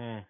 Hmm.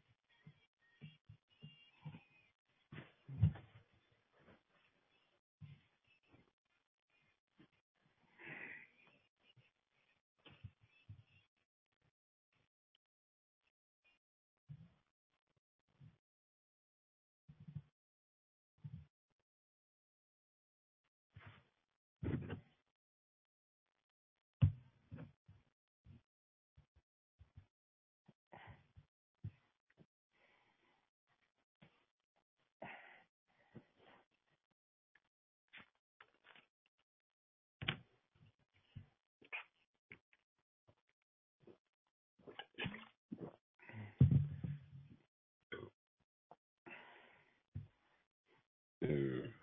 Yeah.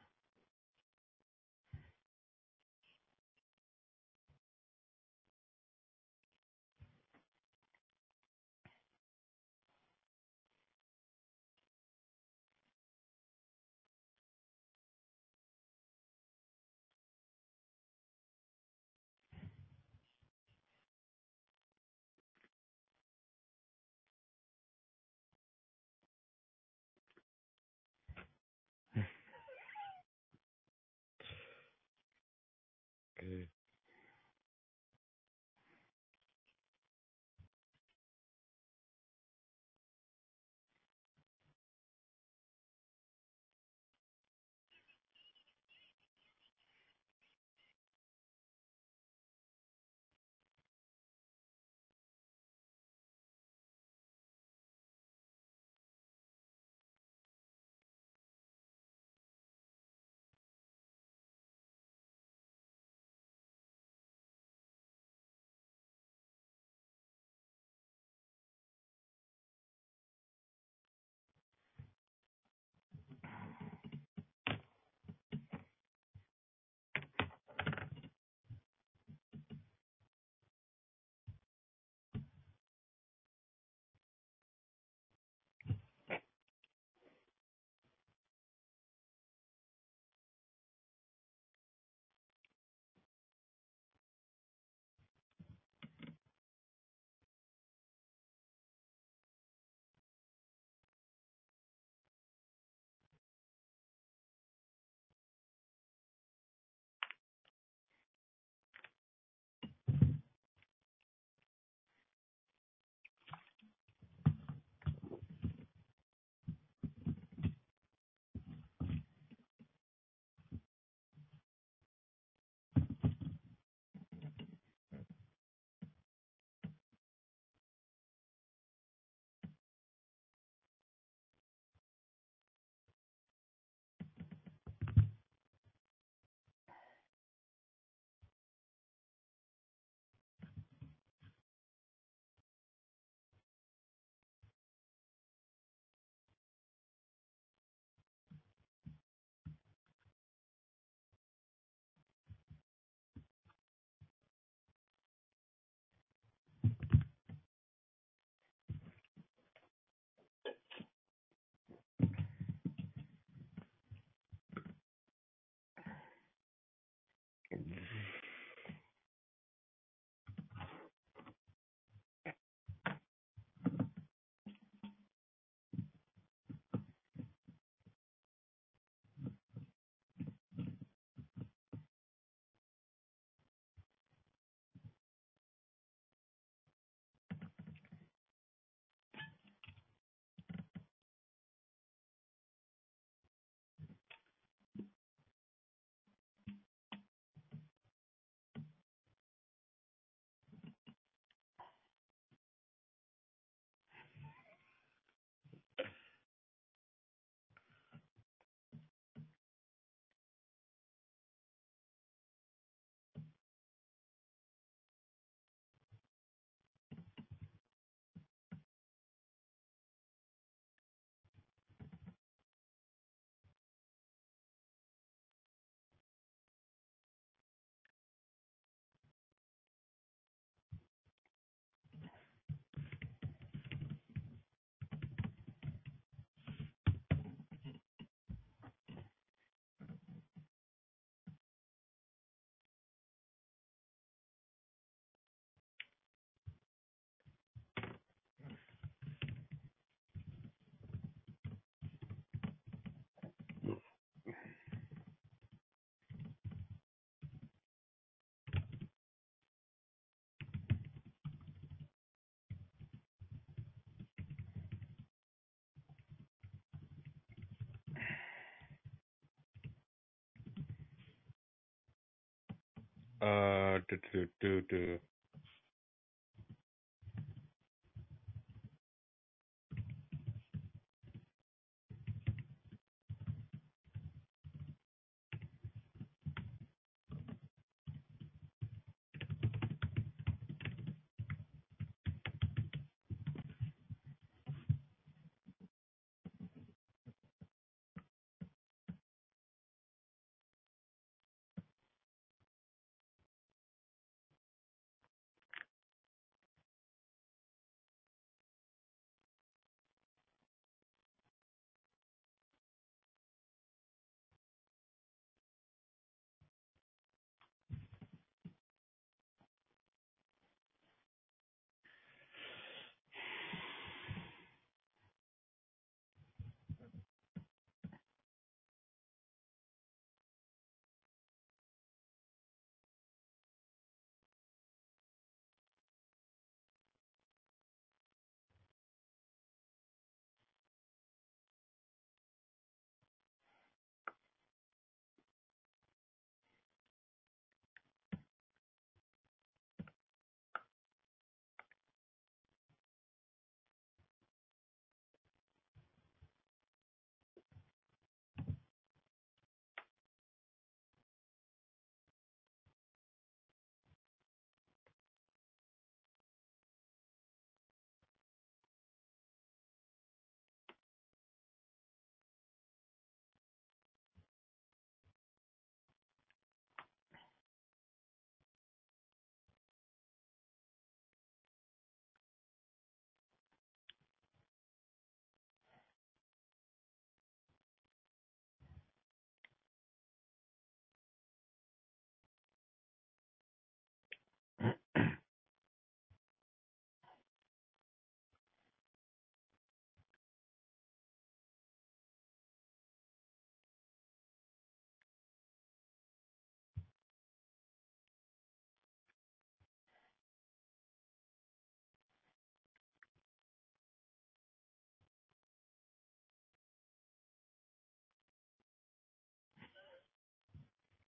Uh, do, do, do, do.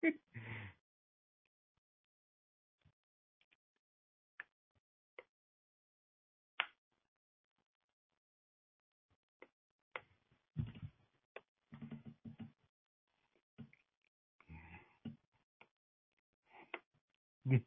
Good.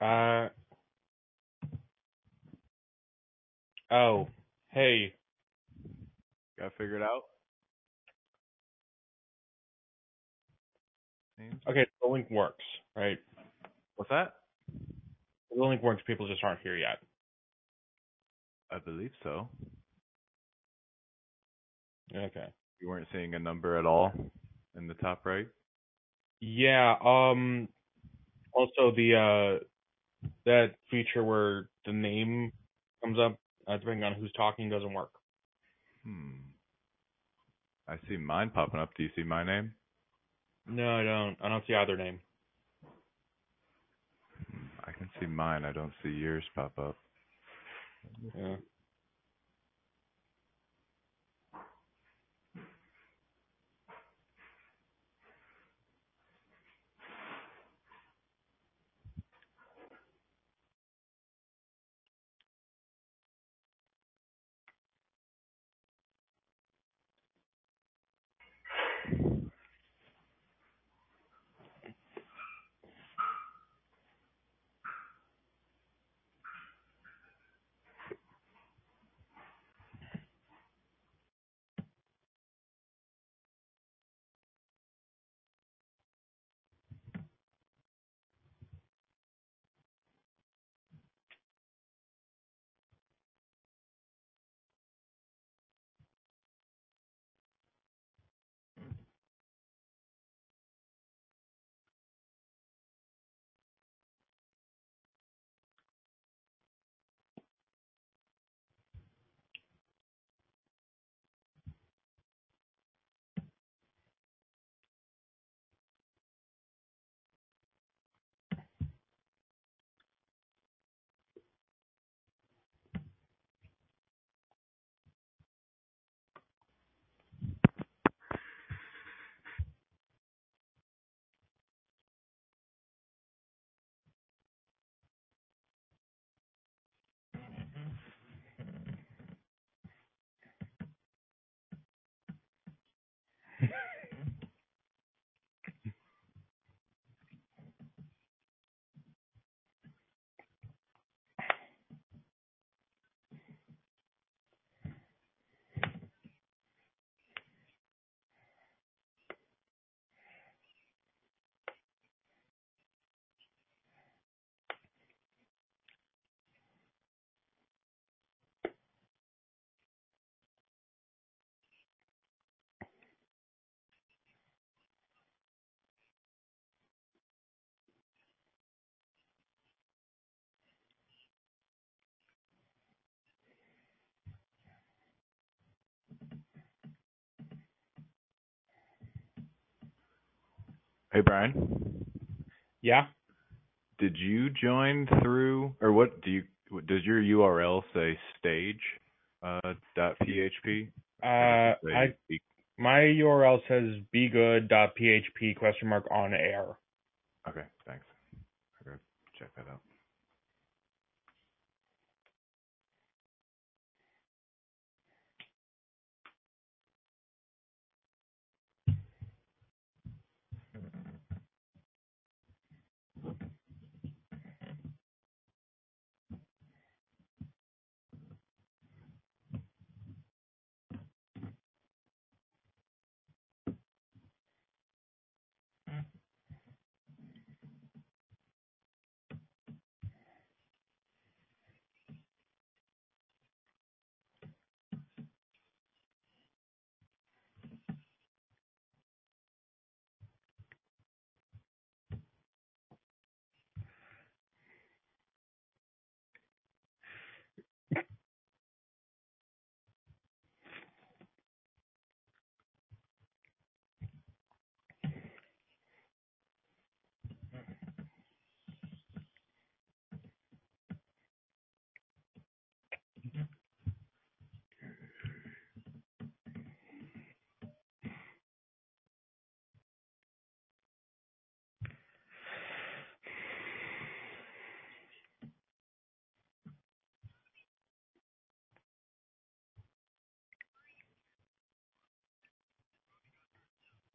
Uh. Oh, hey. Got figured out? Okay, the link works, right? What's that? The link works. People just aren't here yet. I believe so. Okay. You weren't seeing a number at all in the top right? Yeah. Um. Also, the uh, that feature where the name comes up, uh, depending on who's talking, doesn't work. Hmm. I see mine popping up. Do you see my name? No, I don't. I don't see either name. Hmm, I can see mine. I don't see yours pop up. Yeah. Hey, Brian. Yeah. Did you join through, or what do you? Does your URL say stage uh, dot php? Uh, Or does it say I be- my URL says begood.php question mark on air. okay, thanks. I gotta check that out.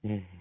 Mhm.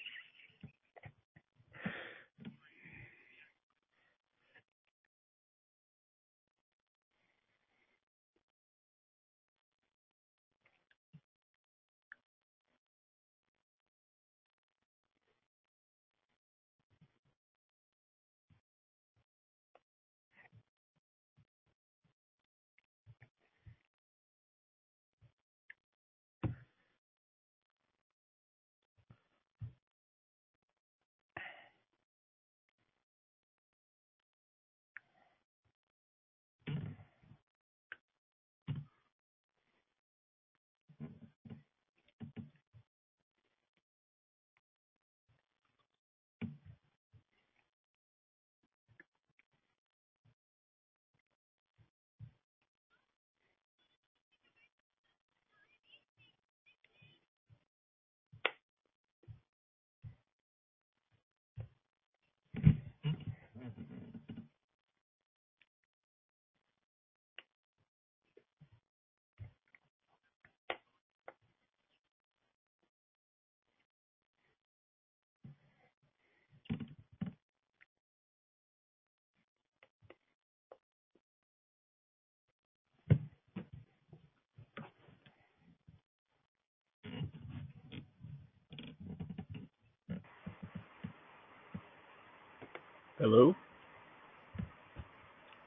Hello?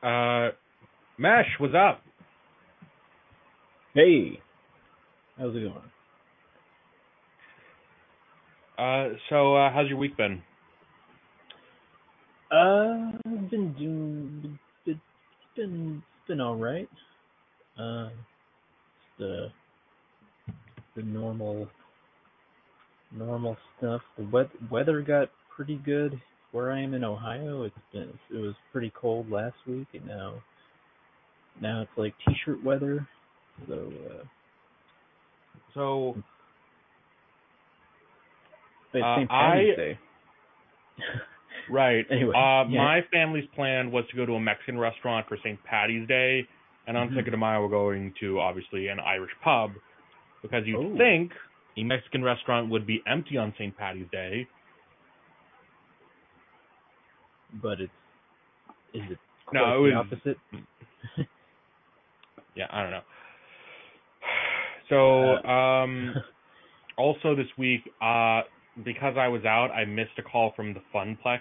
Uh, Mesh, what's up? Hey. How's it going? Uh, so uh, how's your week been? Uh, I've been doing. It's been it's been all right. Uh, the the normal normal stuff. The wet, weather got pretty good where I am in Ohio. It's been it was pretty cold last week, and now now it's like t-shirt weather. So uh, So it's Uh, St. Patty's I- Day. right. Anyway, uh, yeah. my family's plan was to go to a Mexican restaurant for St. Patty's Day, and on Mhm. Cinco de Mayo we're going to obviously an Irish pub because you'd Oh. think a Mexican restaurant would be empty on St. Patty's Day. But it's is it No, it the was- opposite? Yeah, I don't know. So, um, also this week, uh, because I was out, I missed a call from the Funplex.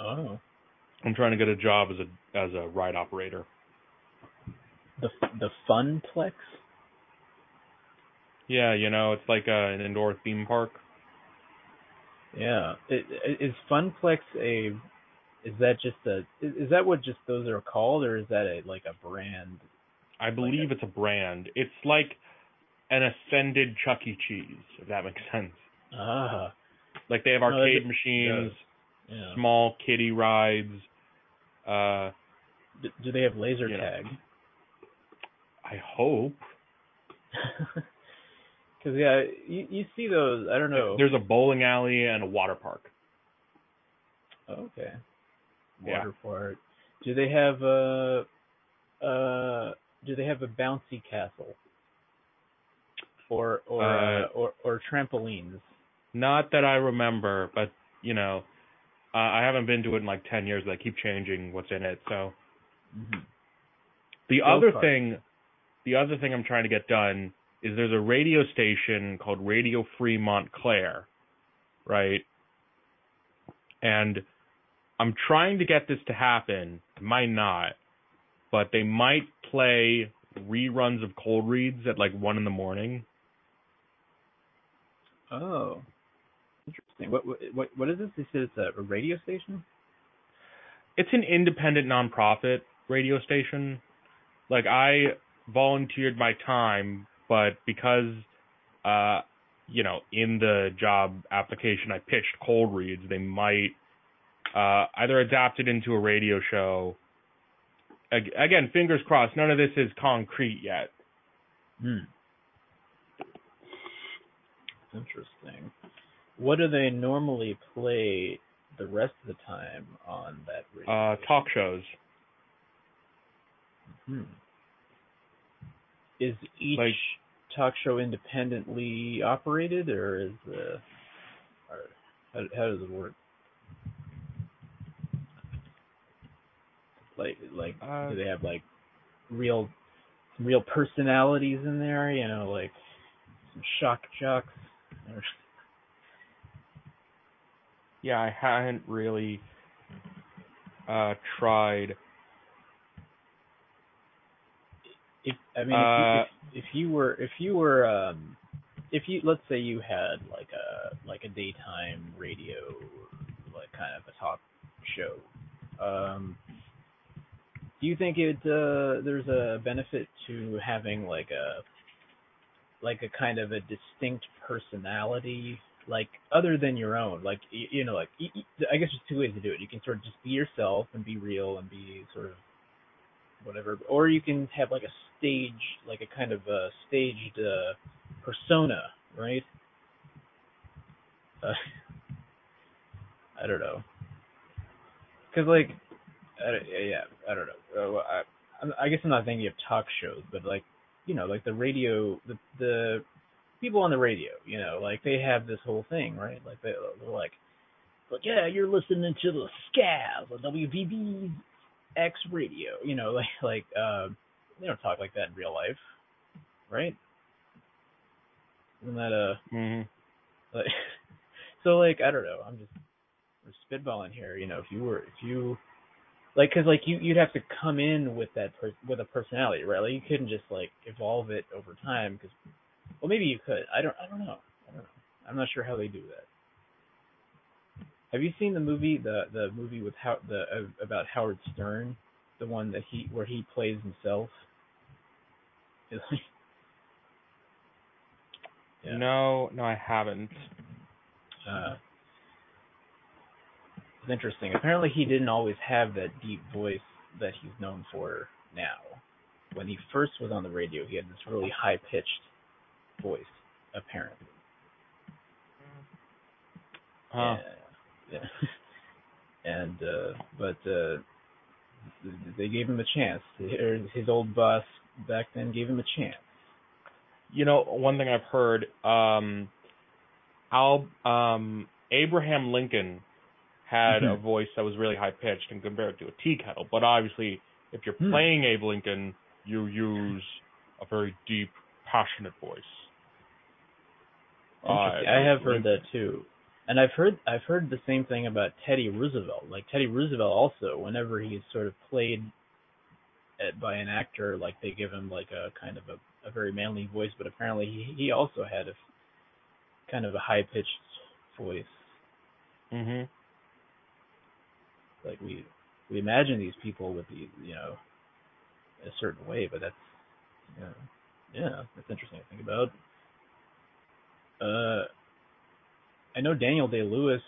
oh, I'm trying to get a job as a as a ride operator. the the Funplex. Yeah, you know, it's like uh, an indoor theme park. Yeah, it, is Funplex a? Is that just a? Is, that what just those are called, or is that a like a brand? I believe it's a brand. It's like an ascended Chuck E. Cheese, if that makes sense. Ah, Like they have arcade d- machines, yeah. small kiddie rides. Uh, D- do they have laser You know. tag? I hope Because yeah, you you see those. I don't know. there's a bowling alley and a water park. okay. Yeah. Water park. Do they have a? Uh, do they have a bouncy castle? Or or Uh, uh, or or trampolines? Not that I remember, but you know, uh, I haven't been to it in like ten years. They keep changing what's in it. So hmm the Go other thing, the other thing I'm trying to get done is there's a radio station called Radio Free Montclair, right? And I'm trying to get this to happen. It might not, but they might play reruns of cold reads at like one in the morning. Oh, interesting. What what what is this? They said it's a, a radio station. it's an independent nonprofit radio station. Like I volunteered my time, but because uh you know, in the job application I pitched cold reads, they might uh either adapt it into a radio show. Again, fingers crossed, none of this is concrete yet. Hmm. Interesting. What do they normally play the rest of the time on that radio? Uh talk shows. Hmm. Is each Like- talk show independently operated, or is the, or how, how does it work? Like, like, Uh, do they have like real, some real personalities in there? You know, like some shock jocks. Or, Yeah, I hadn't really uh tried if I mean, Uh, if, you, if, if you were, if you were, um, if you, let's say you had like a like a daytime radio, like kind of a talk show, um, do you think it uh, there's a benefit to having like a like a kind of a distinct personality, like other than your own, like you, you know, like y- y- I guess there's two ways to do it. You can sort of just be yourself and be real and be sort of whatever, or you can have like a stage, like a kind of a staged uh, persona, right? Uh, I don't know, because like, I, yeah, I don't know. Uh, I, I guess I'm not thinking of talk shows, but like, you know, like the radio, the the people on the radio, you know, like they have this whole thing, right? Like they, they're like, like yeah, you're listening to the Scaz on WVB X radio, you know, like like uh, they don't talk like that in real life, right? Isn't that a mhm. like, so like I don't know. I'm just we're spitballing here. You know, if you were if you like, cause like you you'd have to come in with that per, with a personality, right? Like you couldn't just like evolve it over time. Because well, maybe you could. I don't I don't know. I don't know. I'm not sure how they do that. Have you seen the movie the the movie with how the uh, about Howard Stern, the one that he where he plays himself? Yeah. No, no, I haven't. Uh, it's interesting. Apparently, he didn't always have that deep voice that he's known for now. When he first was on the radio, he had this really high pitched voice, apparently. Huh. Yeah. and uh, but uh, they gave him a chance. His old boss back then gave him a chance. You know, one thing I've heard, um, Al, um, Abraham Lincoln had a Mhm. voice that was really high pitched and compared to a tea kettle. But obviously, if you're Hmm. playing Abe Lincoln, you use a very deep, passionate voice. Uh, I have heard that too. And I've heard I've heard the same thing about Teddy Roosevelt. Like Teddy Roosevelt also, whenever he's sort of played at, by an actor, like they give him like a kind of a, a very manly voice, but apparently he he also had a kind of a high pitched voice. hmm Like we we imagine these people with the you know a certain way, but that's you know, yeah, that's interesting to think about. Uh, I know Daniel Day Lewis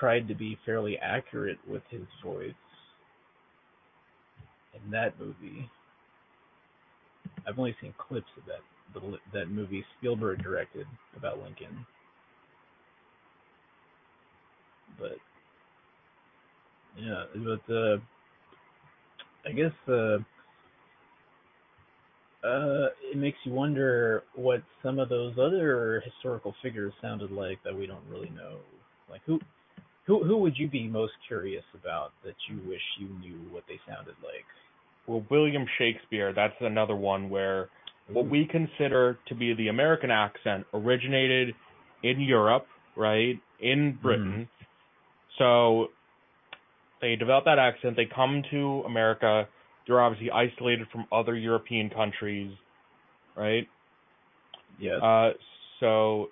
tried to be fairly accurate with his voice in that movie. I've only seen clips of that the, that movie Spielberg directed about Lincoln, but yeah, but uh, I guess uh, uh, it makes you wonder what some of those other historical figures sounded like that we don't really know. Like who, who, who would you be most curious about that you wish you knew what they sounded like? Well, William Shakespeare, that's another one where what we consider to be the American accent originated in Europe, right? In Britain. So they develop that accent, they come to America, they're obviously isolated from other European countries, right? Yes. Uh, so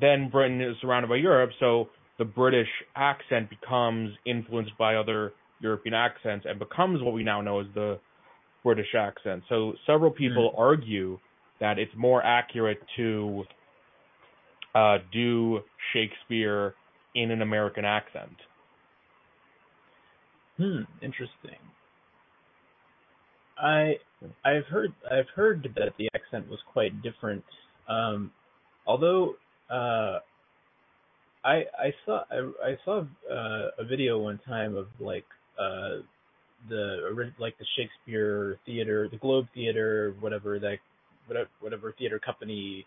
then Britain is surrounded by Europe, so the British accent becomes influenced by other European accents and becomes what we now know as the British accent. So several people argue that it's more accurate to uh, do Shakespeare in an American accent. Hmm, interesting. I I've heard I've heard that the accent was quite different. Um, although uh, I I saw I, I saw uh, a video one time of like uh, the like the Shakespeare Theater, the Globe Theater, whatever that whatever theater company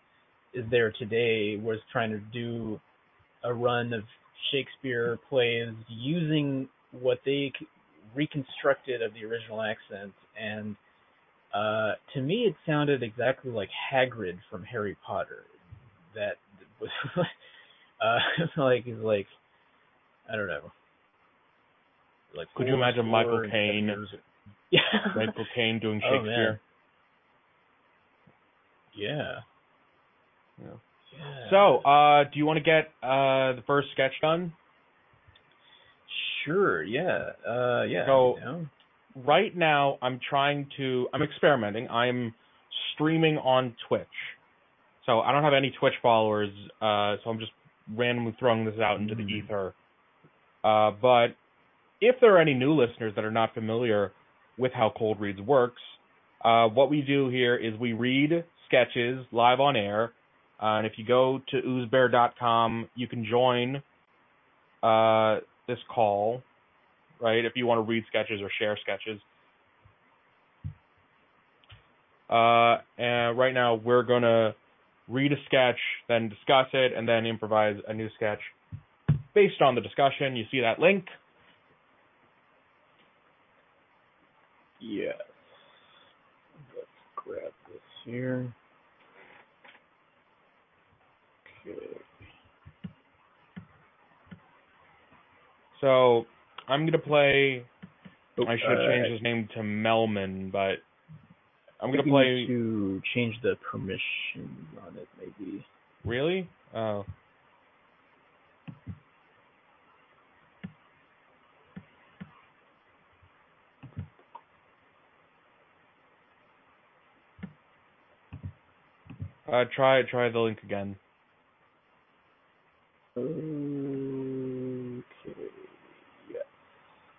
is there today was trying to do a run of Shakespeare plays using what they reconstructed of the original accent. And uh to me it sounded exactly like Hagrid from Harry Potter. That was uh like he's like I don't know like Could you imagine Michael Caine? yeah Michael Caine doing Oh. Shakespeare. yeah Yeah. yeah So, uh, do you want to get uh, the first sketch done? sure yeah uh yeah So- right now I'm trying to I'm experimenting. I'm streaming on Twitch. So I don't have any Twitch followers, uh, so I'm just randomly throwing this out into the Mm. ether. Uh, but if there are any new listeners that are not familiar with how Cold Reads works, uh, what we do here is we read sketches live on air. Uh, and if you go to oozebear.com, you can join uh, this call, right? If you want to read sketches or share sketches. Uh, and right now we're gonna read a sketch, then discuss it, and then improvise a new sketch based on the discussion. You see that link? Yes. Let's grab this here. Okay. So I'm gonna play. I should change his name to Melman, but I'm gonna play to change the permission on it, maybe. Really? Oh. Uh, try try the link again. Okay. Yes.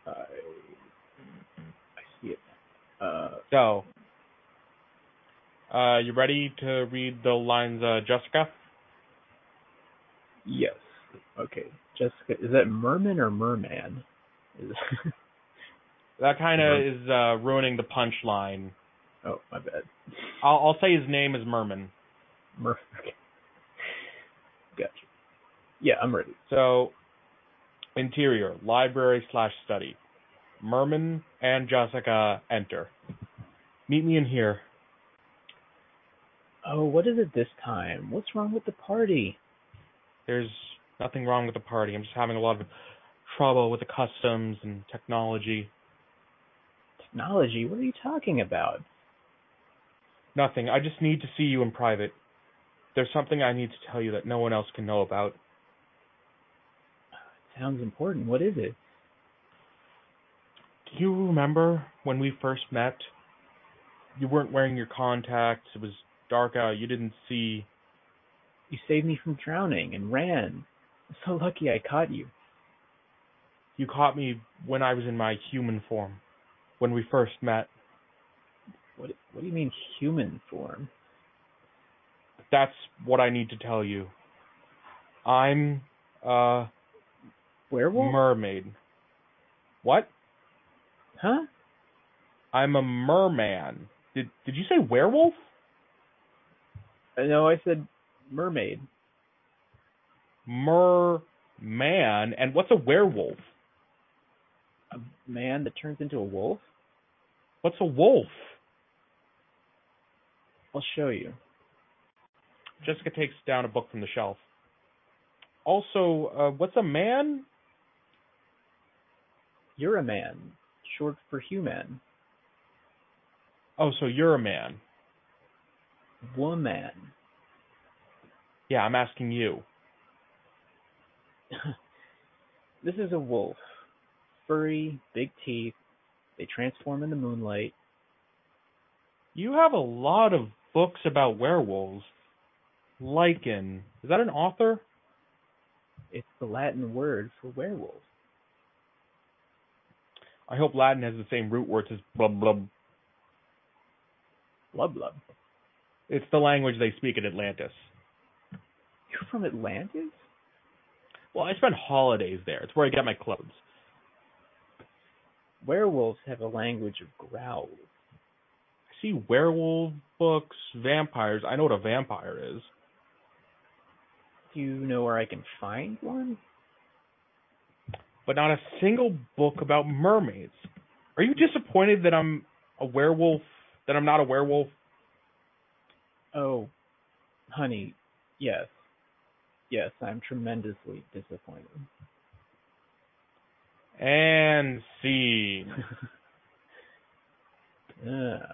I I see it. Uh, So, uh, you ready to read the lines, uh, Jessica? yes. Okay. Jessica, is that merman or merman? That kind of is uh, ruining the punchline. oh, my bad. I'll, I'll say his name is Merman. Okay. Gotcha. Yeah, I'm ready. So, interior, library slash study. Merman and Jessica enter. Meet me in here. Oh, what is it this time? What's wrong with the party? There's nothing wrong with the party. I'm just having a lot of trouble with the customs and technology. Technology? What are you talking about? Nothing. I just need to see you in private. There's something I need to tell you that no one else can know about. It sounds important. What is it? Do you remember when we first met? You weren't wearing your contacts. It was dark out. You didn't see. You saved me from drowning and ran. I'm so lucky I caught you. You caught me when I was in my human form. When we first met. What what do you mean human form? That's what I need to tell you. I'm a Werewolf? mermaid. What? huh? I'm a merman. Did did you say werewolf? Uh, No, I said mermaid. Merman. And what's a werewolf? A man that turns into a wolf? What's a wolf? I'll show you. Jessica takes down a book from the shelf. Also, uh, what's a man? You're a man, short for human. Oh, so you're a man. Woman. Yeah, I'm asking you. this is a wolf. Furry, big teeth. They transform in the moonlight. You have a lot of books about werewolves. Lycan. Is that an author? It's the Latin word for werewolf. I hope Latin has the same root words as blub blub. Blub blub. It's the language they speak in Atlantis. You're from Atlantis? Well, I spend holidays there. It's where I get my clothes. Werewolves have a language of growls. I see werewolf books, vampires. I know what a vampire is. You know where I can find one? but not a single book about mermaids. Are you disappointed that I'm a werewolf? That I'm not a werewolf? Oh, honey, yes. Yes, I'm tremendously disappointed. And scene. yeah.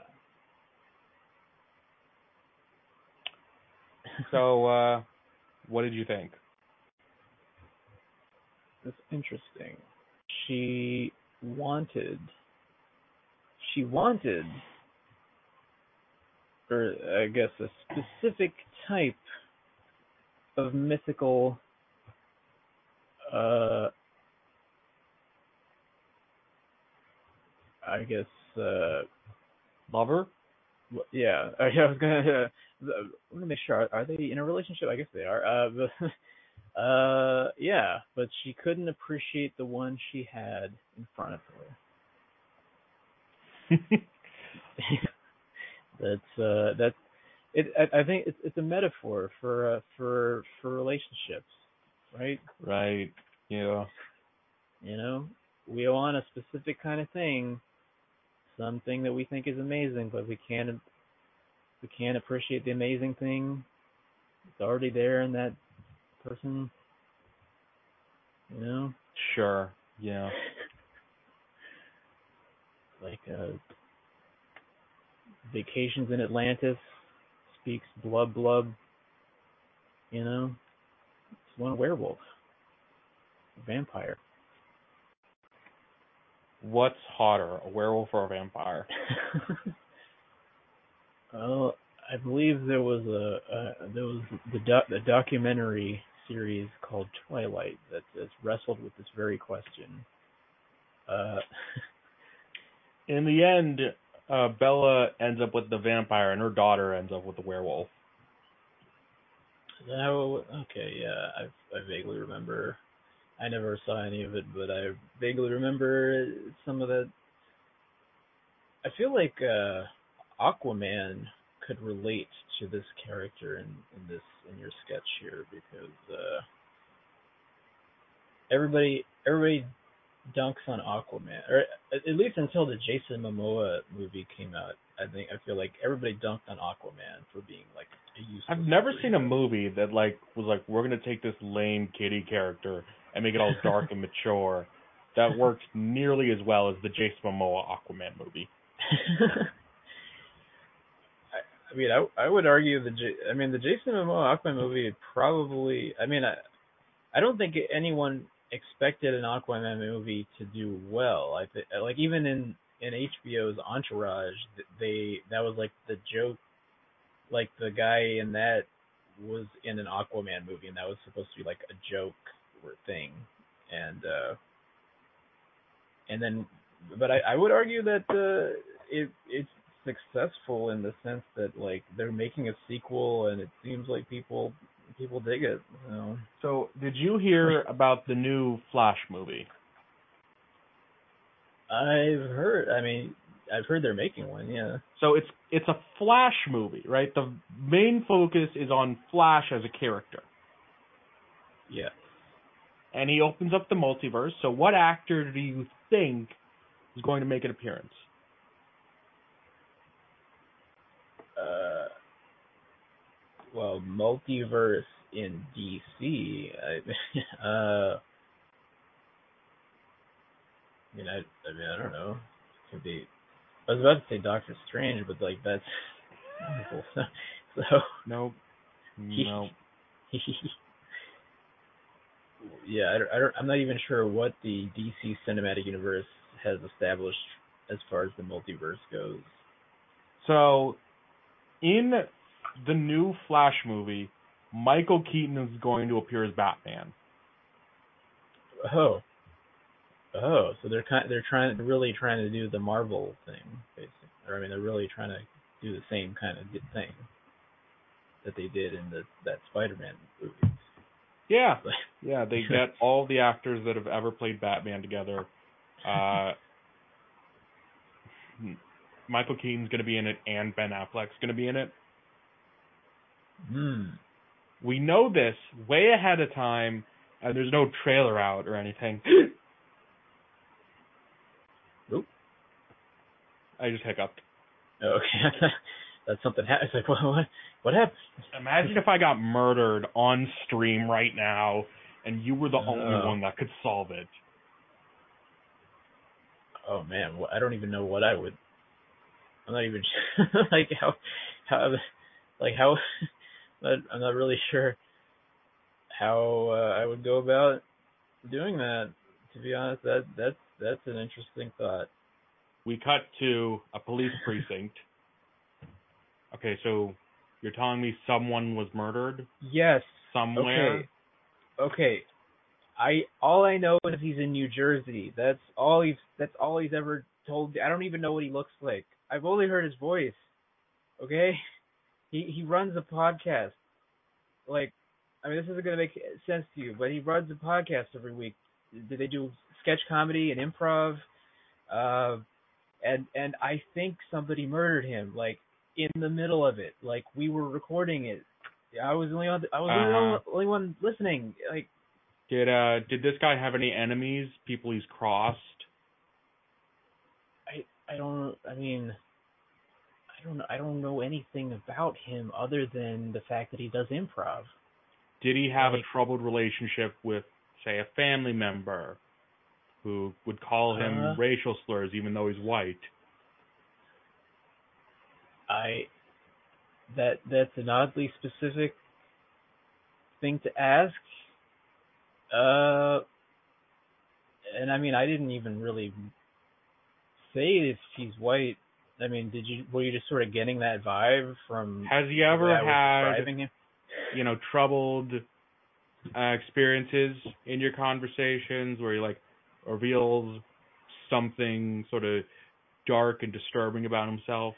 So, uh, what did you think? That's interesting. She wanted. She wanted, or I guess a specific type of mythical. Uh, I guess. Uh, Lover? Yeah, I was gonna. Uh, I want to make sure. Are, are they in a relationship? I guess they are. Uh, but, uh, yeah, but she couldn't appreciate the one she had in front of her. that's uh, that's it. I, I think it's it's a metaphor for uh, for for relationships, right? right. Yeah. You know, we want a specific kind of thing, something that we think is amazing, but we can't we can't appreciate the amazing thing. It's already there in that person. You know? Sure. Yeah. like uh Vacations in Atlantis speaks blub blub. You know, it's one werewolf, a vampire. What's hotter, a werewolf or a vampire? well, I believe there was a, a there was the doc, the documentary series called Twilight that has wrestled with this very question. Uh, In the end, uh, Bella ends up with the vampire, and her daughter ends up with the werewolf. that, okay, yeah, I I vaguely remember. I never saw any of it, but I vaguely remember some of that. I feel like uh, Aquaman could relate to this character in, in this in your sketch here because uh, everybody everybody dunks on Aquaman, or at least until the Jason Momoa movie came out. I think I feel like everybody dunked on Aquaman for being like a useless. I've never seen a movie that like was like we're gonna take this lame kitty character and make it all dark and mature. That worked nearly as well as the Jason Momoa Aquaman movie. I, mean, I I would argue the J, I mean the Jason Momoa Aquaman movie probably. I mean, I I don't think anyone expected an Aquaman movie to do well. I th- like even in in HBO's Entourage, they that was like the joke, like the guy in that was in an Aquaman movie, and that was supposed to be like a joke or thing, and uh and then, but I I would argue that uh it it's successful in the sense that like they're making a sequel, and it seems like people people dig it. You know. So, did you hear about the new Flash movie? I've heard. I mean, I've heard they're making one. Yeah. So it's it's a Flash movie, right? The main focus is on Flash as a character, Yeah. and he opens up the multiverse. So, what actor do you think is going to make an appearance? Uh. Well, multiverse in DC. I. uh. I mean, I. I mean, I don't know. It could be. I was about to say Doctor Strange, but like that's. so. Nope. No. yeah, I don't, I don't, I'm not even sure what the DC cinematic universe has established as far as the multiverse goes. So, in the new Flash movie, Michael Keaton is going to appear as Batman. Oh, oh, so they're kind, they're trying, really trying to do the Marvel thing, basically. Or I mean, they're really trying to do the same kind of thing that they did in the that Spider-Man movie. Yeah, yeah. They get all the actors that have ever played Batman together. Uh, Michael Keaton's going to be in it, and Ben Affleck's going to be in it. Hmm. We know this way ahead of time, and there's no trailer out or anything. Oop. I just hiccuped. Okay, that's something. Ha- it's like what, what? What happened? Imagine if I got murdered on stream right now, and you were the only Oh. one that could solve it. Oh man, I don't even know what I would. I'm not even like how how like how. But I'm not really sure how uh, I would go about doing that. To be honest, that that's that's an interesting thought. We cut to a police precinct. Okay, so you're telling me someone was murdered Yes. somewhere? Okay. Okay. I all I know is he's in New Jersey. That's all he's that's all he's ever told. I don't even know what he looks like. I've only heard his voice. Okay? He he runs a podcast. Like I mean this isn't gonna make sense to you, but he runs a podcast every week. Did they do sketch comedy and improv? Uh and and I think somebody murdered him, like in the middle of it. Like we were recording it. I was the only on I was the only, Uh-huh. only one listening. Like Did uh did this guy have any enemies? People he's crossed? I I don't I mean I don't I don't know anything about him other than the fact that he does improv. Did he have Like- a troubled relationship with, say, a family member? who would call him Uh. racial slurs even though he's white. I that that's an oddly specific thing to ask. Uh, and I mean, I didn't even really say if he's white. I mean, did you were you just sort of getting that vibe from Has he ever way I was had him? you know, troubled uh, experiences in your conversations where he like reveals something sort of dark and disturbing about himself?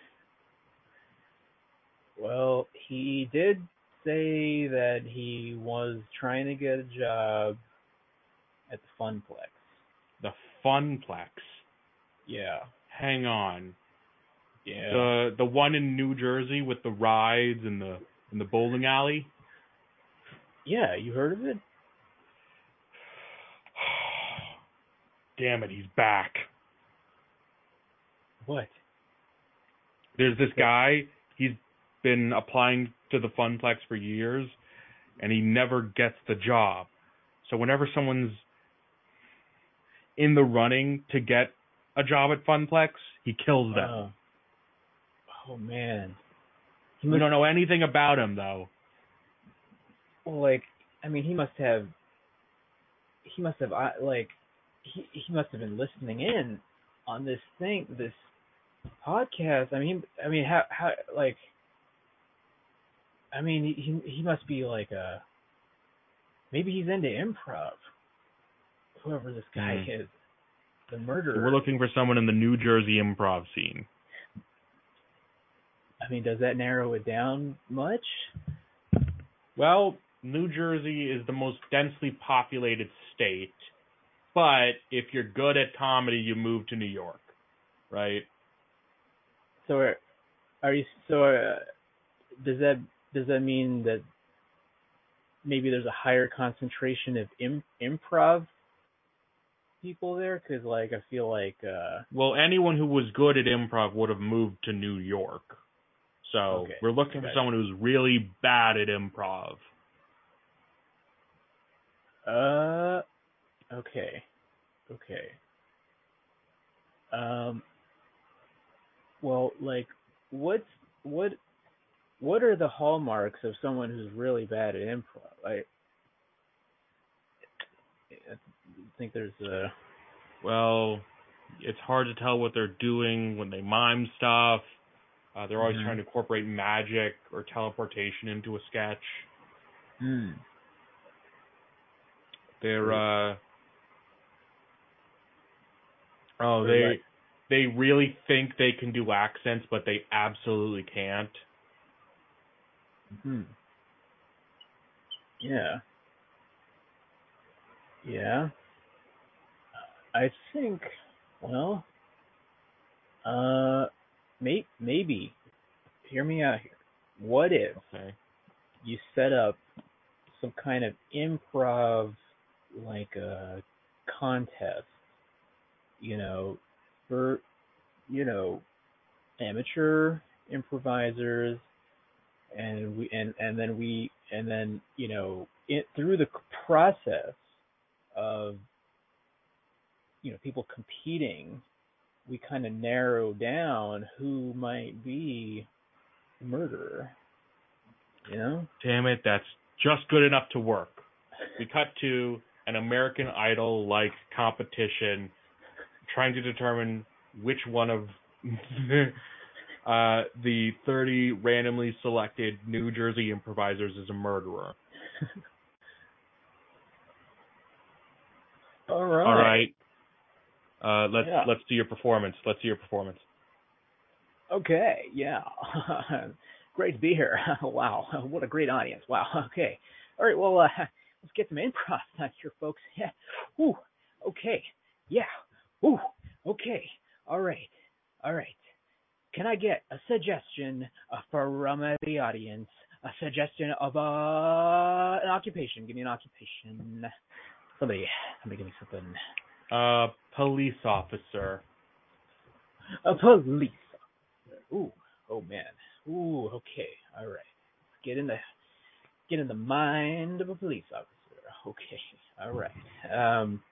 Well, he did say that he was trying to get a job at the Funplex. The Funplex. Yeah. Hang on. Yeah. The the one in New Jersey with the rides and the and the bowling alley. yeah, you heard of it? Damn it, he's back. What? There's this guy, he's been applying to the Funplex for years and he never gets the job. So whenever someone's in the running to get a job at Funplex, he kills them. Oh. Oh. Man. He we must, don't know anything about him though. well, like I mean, he must have. He must have uh, like he he must have been listening in on this thing, this podcast. I mean, I mean, how how like. I mean, he he- must be like a. Maybe he's into improv. Whoever this guy Mhm. is, the murderer. We're looking for someone in the New Jersey improv scene. I mean, does that narrow it down much? Well, New Jersey is the most densely populated state, but if you're good at comedy, you move to New York, right? So are, are you so uh, does that does that mean that maybe there's a higher concentration of Im, improv people there cuz like I feel like uh Well, anyone who was good at improv would have moved to New York. So Okay, we're looking for someone who's really bad at improv. uh okay. Okay. Um well, like what's what what are the hallmarks of someone who's really bad at improv? I I think there's a Well, it's hard to tell what they're doing when they mime stuff. Uh, they're always Mhm. trying to incorporate magic or teleportation into a sketch. hmm. They're uh oh they they really think they can do accents, but they absolutely can't. Hmm. Yeah. Yeah. I think, well, uh, may, maybe, hear me out here. What if Okay. you set up some kind of improv, like a contest, you know, for, you know, amateur improvisers and we and and then we and then you know it through the process of you know people competing we kind of narrow down who might be the murderer you know Damn it, that's just good enough to work. We cut to an American Idol like competition trying to determine which one of uh, the 30 randomly selected New Jersey improvisers is a murderer. all right All right. Uh, let's Yeah. let's do your performance. Let's see your performance. Okay, yeah. great to be here. wow, what a great audience. Wow, okay. All right, well, uh, let's get some improv done here, folks. Yeah. Ooh, okay. Yeah. Ooh, okay. All right. All right. Can I get a suggestion uh, from the audience? A suggestion of uh, an occupation. Give me an occupation. Somebody, somebody give me something. Uh, police officer. A police officer. Ooh, oh man. Ooh, okay. All right. Get in the get in the mind of a police officer. Okay. All right. Um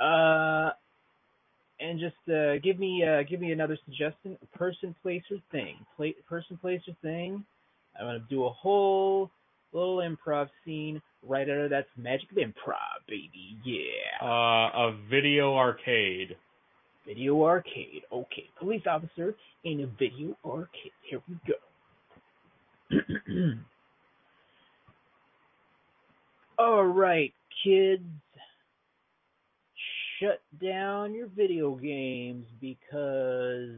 Uh, and just uh, give me uh, give me another suggestion. Person, place, or thing. Pla- person, place, or thing. I'm gonna do a whole little improv scene right out of that magic of improv, baby. Yeah. Uh, a video arcade. Video arcade. Okay, police officer in a video arcade. Here we go. All right, kids. Shut down your video games because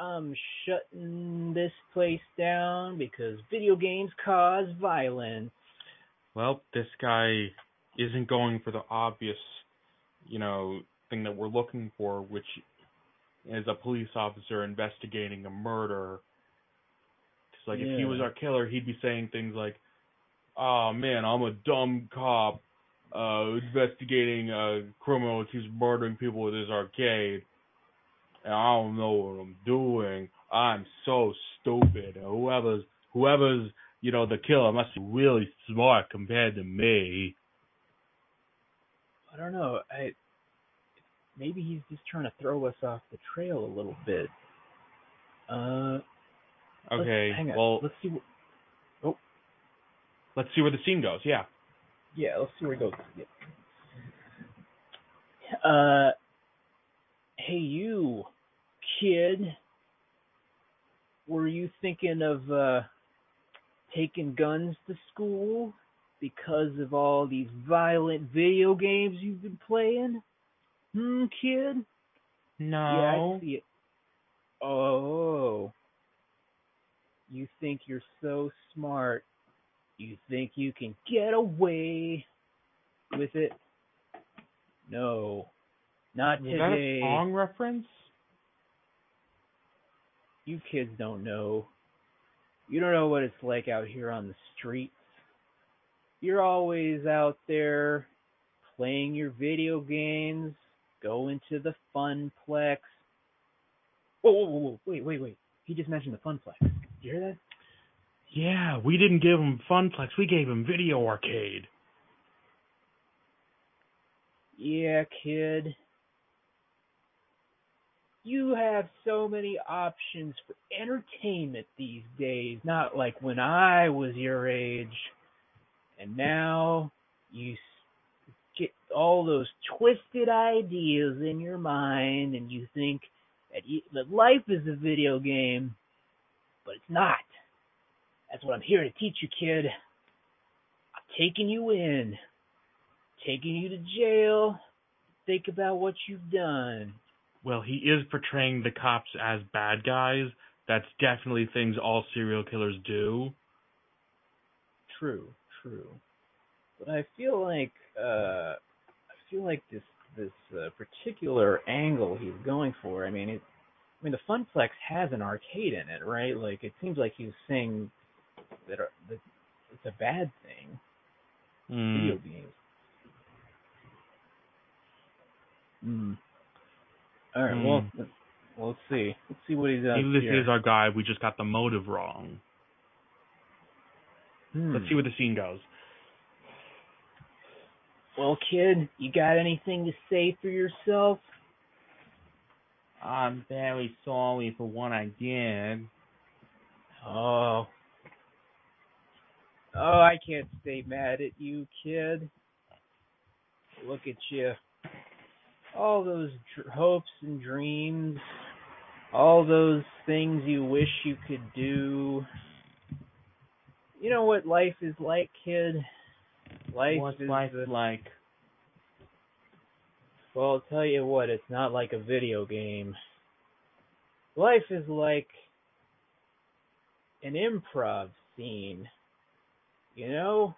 I'm shutting this place down because video games cause violence. Well, this guy isn't going for the obvious, you know, thing that we're looking for, which is a police officer investigating a murder. 'Cause, like, if he was our killer, he'd be saying things like, "Oh man, I'm a dumb cop, uh, investigating a criminal who's murdering people with his arcade, and I don't know what I'm doing. I'm so stupid. And whoever's whoever's you know the killer must be really smart compared to me." I don't know. I maybe he's just trying to throw us off the trail a little bit. Uh, Okay, hang on. well, let's see. What, let's see where the scene goes. Yeah. yeah, let's see where it goes. Yeah. Uh, hey, you kid. Were you thinking of uh taking guns to school because of all these violent video games you've been playing? Hmm, kid? No. Yeah, I see it. Oh. You think you're so smart. You think you can get away with it? No. Not Was that a song reference? You kids don't know. You don't know what it's like out here on the streets. You're always out there playing your video games, going to the funplex. Whoa, whoa, whoa, whoa, wait, wait, wait. He just mentioned the funplex. Did you hear that? Yeah, we didn't give him Funplex. We gave him Video Arcade. Yeah, kid. You have so many options for entertainment these days, not like when I was your age. And now you get all those twisted ideas in your mind and you think that, you, that life is a video game, but it's not. That's what I'm here to teach you, kid. I'm taking you in taking you to jail. Think about what you've done. Well, he is portraying the cops as bad guys. That's definitely things all serial killers do. True, true. But I feel like uh I feel like this this uh, particular angle he's going for. I mean, it I mean the Funplex has an arcade in it, right? Like it seems like he's saying that, uh, that it's a bad thing. Hmm. Video games. Hmm. All right. Well, Hmm. well, let's see. Let's see what he does Maybe this here. is our guy. We just got the motive wrong. Hmm. Let's see where the scene goes. Well, kid, you got anything to say for yourself? I'm very sorry for what I did. Oh. Oh, I can't stay mad at you, kid. Look at you. All those dr- hopes and dreams, all those things you wish you could do. You know what life is like, kid? Life What's is life like? Well, I'll tell you what, it's not like a video game. Life is like an improv scene. You know?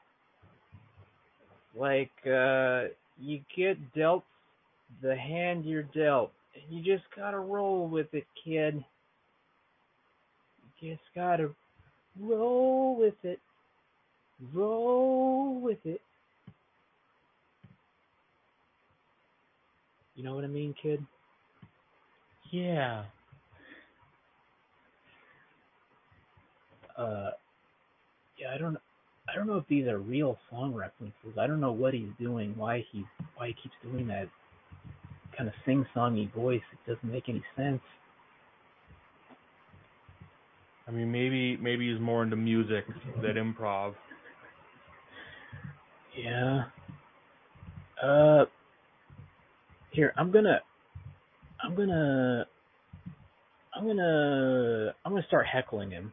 Like, uh, you get dealt the hand you're dealt. You just gotta roll with it, kid. You just gotta roll with it. Roll with it. You know what I mean, kid? Yeah. uh yeah i don't I don't know if these are real song references. I don't know what he's doing, why he why he keeps doing that kind of sing-songy voice. It doesn't make any sense. I mean, maybe maybe he's more into music than improv. Yeah. Uh here, I'm gonna I'm gonna I'm gonna I'm gonna start heckling him.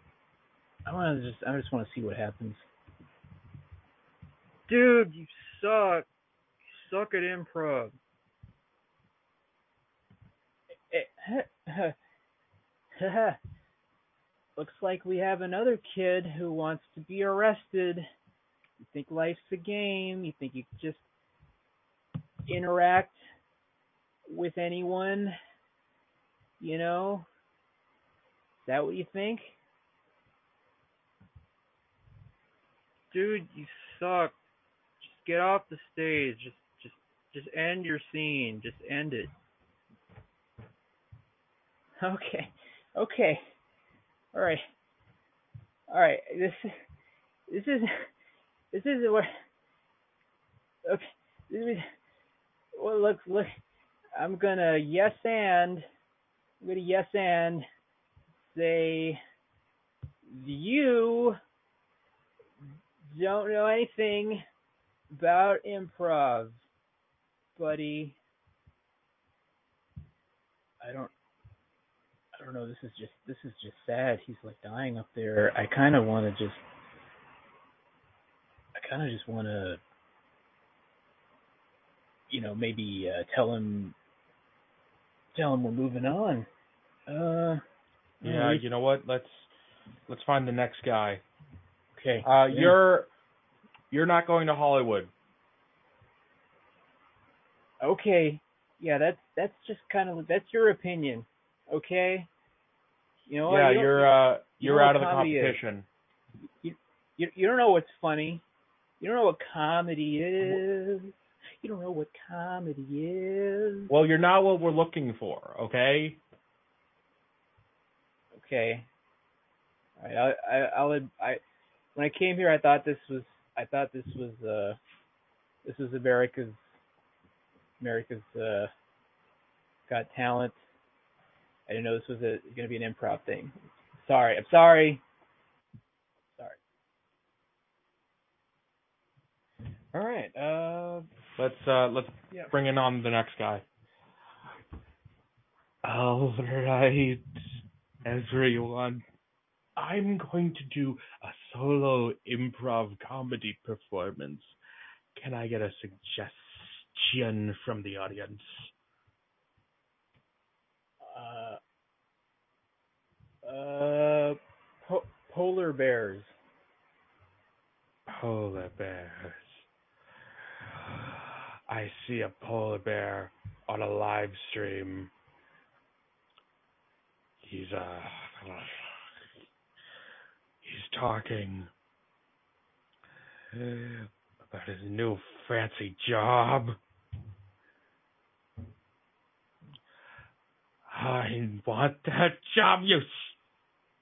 I wanna just I just wanna see what happens. Dude, you suck. You suck at improv. Looks like we have another kid who wants to be arrested. You think life's a game? You think you can just interact with anyone? You know? Is that what you think? Dude, you suck. Just get off the stage. Just just just end your scene. Just end it. Okay. Okay. All right. All right. This this is this is what okay. This is, well, look, look. I'm gonna yes and I'm gonna yes and say you don't know anything about improv, buddy. I don't don't know, this is just this is just sad. He's like dying up there. I kind of want to just I kind of just want to you know, maybe uh, tell him tell him we're moving on. Uh Yeah, you know what? Let's let's find the next guy. Okay. Uh, yeah. you're you're not going to Hollywood. okay. Yeah, that's that's just kind of that's your opinion. Okay? You know yeah, you you're uh you you're know out of the competition. you you you don't know what's funny. You don't know what comedy is. You don't know what comedy is. Well, you're not what we're looking for. Okay. Okay. All right. I I I'll I when I came here, I thought this was I thought this was uh this was America's America's uh Got Talent. I didn't know this was a going to be an improv thing. Sorry. I'm sorry. Sorry. All right. Uh Let's uh let's yeah. bring in on the next guy. All right, everyone. I'm going to do a solo improv comedy performance. Can I get a suggestion from the audience? Uh, uh, po- polar bears. Polar bears. I see a polar bear on a live stream. He's uh he's talking about his new fancy job. I want that job, you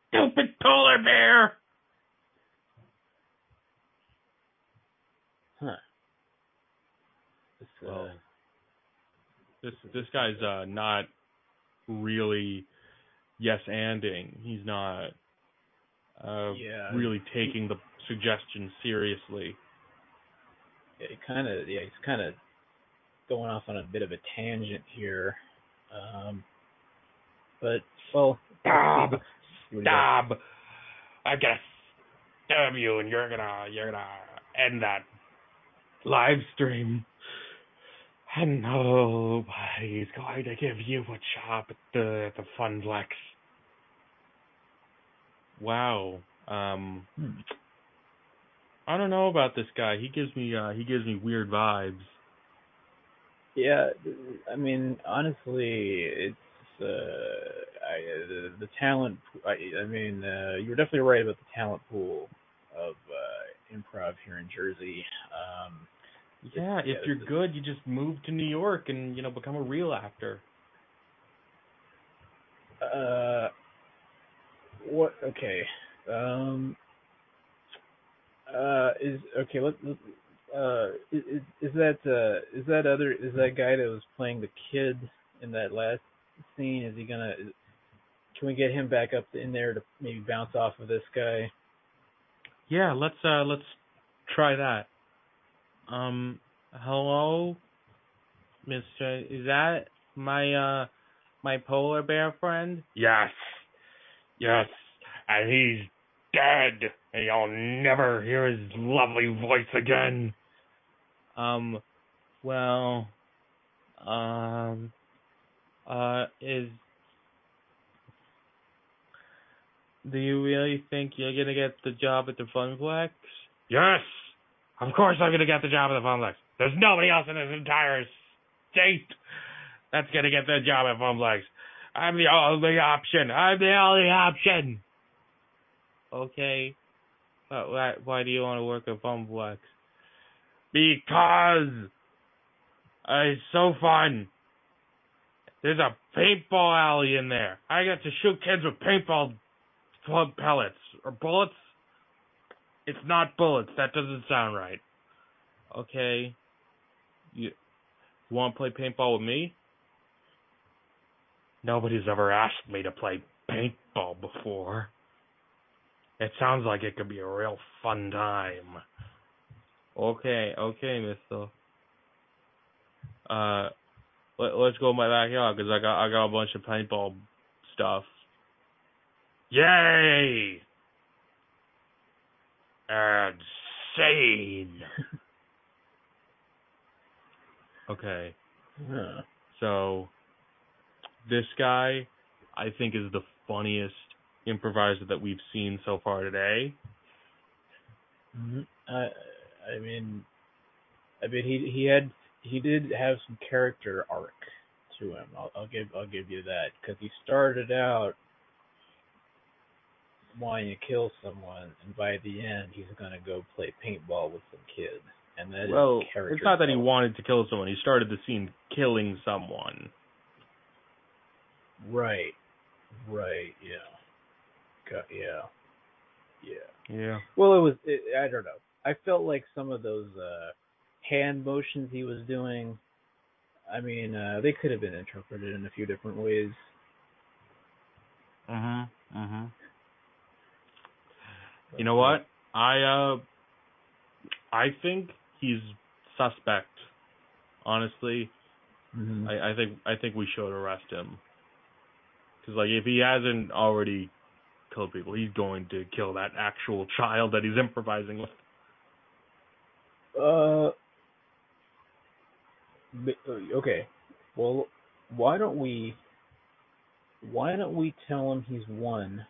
stupid polar bear. Huh. This, uh, this this guy's uh not really yes anding. He's not uh Yeah, really taking the suggestion seriously. yeah, he kind of, yeah, he's kind of going off on a bit of a tangent here. Um, but well, Stop! Let's see what he does. Stab! I'm gonna stab you, and you're gonna you're gonna end that live stream. And nobody's going to give you a job at the the Funplex. Wow. Um, Hmm. I don't know about this guy. He gives me uh he gives me weird vibes. Yeah, I mean, honestly, it's uh, I, the, the talent. I, I mean, uh, you were definitely right about the talent pool of uh, improv here in Jersey. Um, Yeah, if you're good, you just move to New York and you know become a real actor. Uh, what? Okay. Um, Uh, is okay. Let, let uh, is is that uh is that other is that guy that was playing the kid in that last scene? Is he gonna? Is, can we get him back up in there to maybe bounce off of this guy? Yeah, let's uh let's try that. Um hello Mr. Is that my uh my polar bear friend? Yes. Yes. And he's dead. And you'll never hear his lovely voice again. Um well um uh is Do you really think you're gonna get the job at the Funplex? Yes, of course I'm gonna get the job at the Funplex. There's nobody else in this entire state that's gonna get the job at Funplex. I'm the only option. I'm the only option. Okay, but why, why do you want to work at Funplex? Because it's so fun. There's a paintball alley in there. I get to shoot kids with paintball plug pellets or bullets. It's not bullets. That doesn't sound right. Okay. You, you want to play paintball with me? Nobody's ever asked me to play paintball before. It sounds like it could be a real fun time. Okay, okay, Mister. Uh, let, let's go in my backyard because I got I got a bunch of paintball stuff. Yay! Insane. okay, Huh. so this guy, I think, is the funniest improviser that we've seen so far today. Mhm. I I mean, I mean he he had he did have some character arc to him. I'll, I'll give I'll give you that because he started out wanting to kill someone, and by the end he's gonna go play paintball with some kid, and that is well, character. it's not that he wanted to kill someone. He started the scene killing someone. Right, right, yeah, Got, yeah, yeah. Yeah. Well, it was. It, I don't know. I felt like some of those uh hand motions he was doing. I mean, uh they could have been interpreted in a few different ways. Mhm. Mhm. You know what? I uh I think he's suspect. Honestly, Mhm. I, I think I think we should arrest him. Cuz like if he hasn't already killed people, he's going to kill that actual child that he's improvising with. Uh. Uh, Okay. Well, why don't we? Why don't we tell him he's won,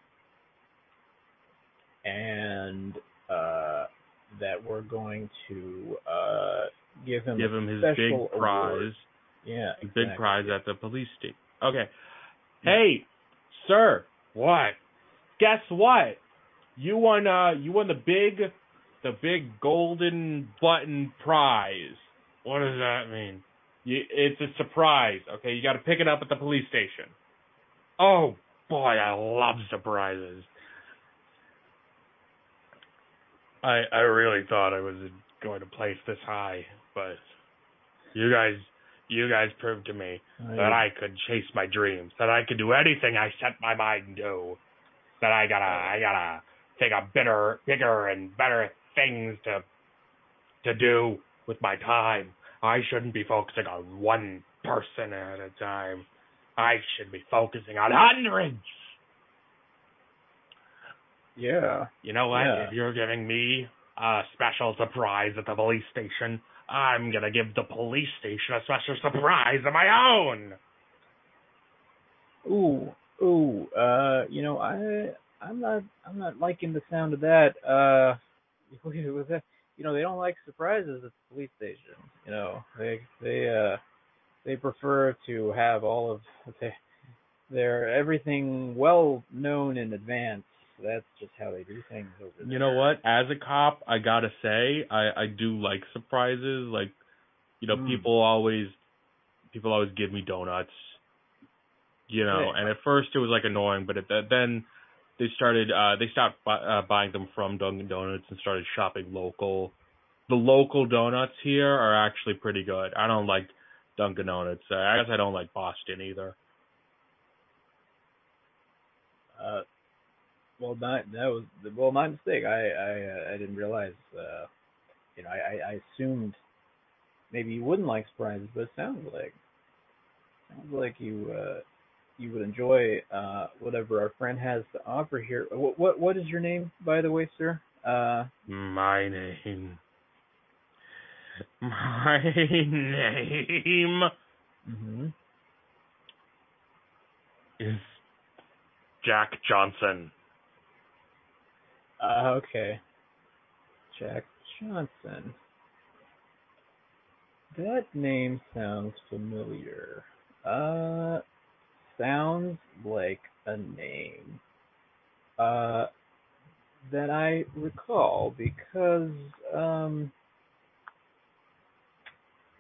and uh, that we're going to uh give him Give him his big special prize. Yeah, His big prize at the police station. Okay. Hey, sir. What? Guess what? You won. Uh, you won the big, the big golden button prize. What does that mean? You, it's a surprise. Okay, you got to pick it up at the police station. Oh boy, I love surprises. I I really thought I was going to place this high, but you guys you guys proved to me that I could chase my dreams, that I could do anything I set my mind to, that I gotta I gotta think of better, bigger and better things to to do with my time. I shouldn't be focusing on one person at a time. I should be focusing on hundreds. Yeah. You know what? Yeah. If you're giving me a special surprise at the police station, I'm gonna give the police station a special surprise of my own. Ooh, ooh. Uh, you know, I I'm not I'm not liking the sound of that. Uh, with that, you know, they don't like surprises at the police station. You know, they they uh they prefer to have all of they, their everything well known in advance. That's just how they do things over there. You know what? As a cop, I gotta say, I I do like surprises. Like, you know, Mm. people always people always give me donuts. You know, Yeah. and at first it was like annoying, but at that then they started uh they stopped bu- uh, buying them from Dunkin' Donuts and started shopping local. The local donuts here are actually pretty good. I don't like Dunkin' Donuts. Uh, I guess I don't like Boston either. Uh, well, not that was well my mistake. I I uh, I didn't realize. Uh, you know, I, I I assumed maybe you wouldn't like surprises, but it sounds like sounds like you uh you would enjoy uh whatever our friend has to offer here. What what what is your name, by the way, sir? Uh, My name. My name hmm is Jack Johnson. uh okay, Jack Johnson. That name sounds familiar. Uh, sounds like a name. Uh, that I recall because, um,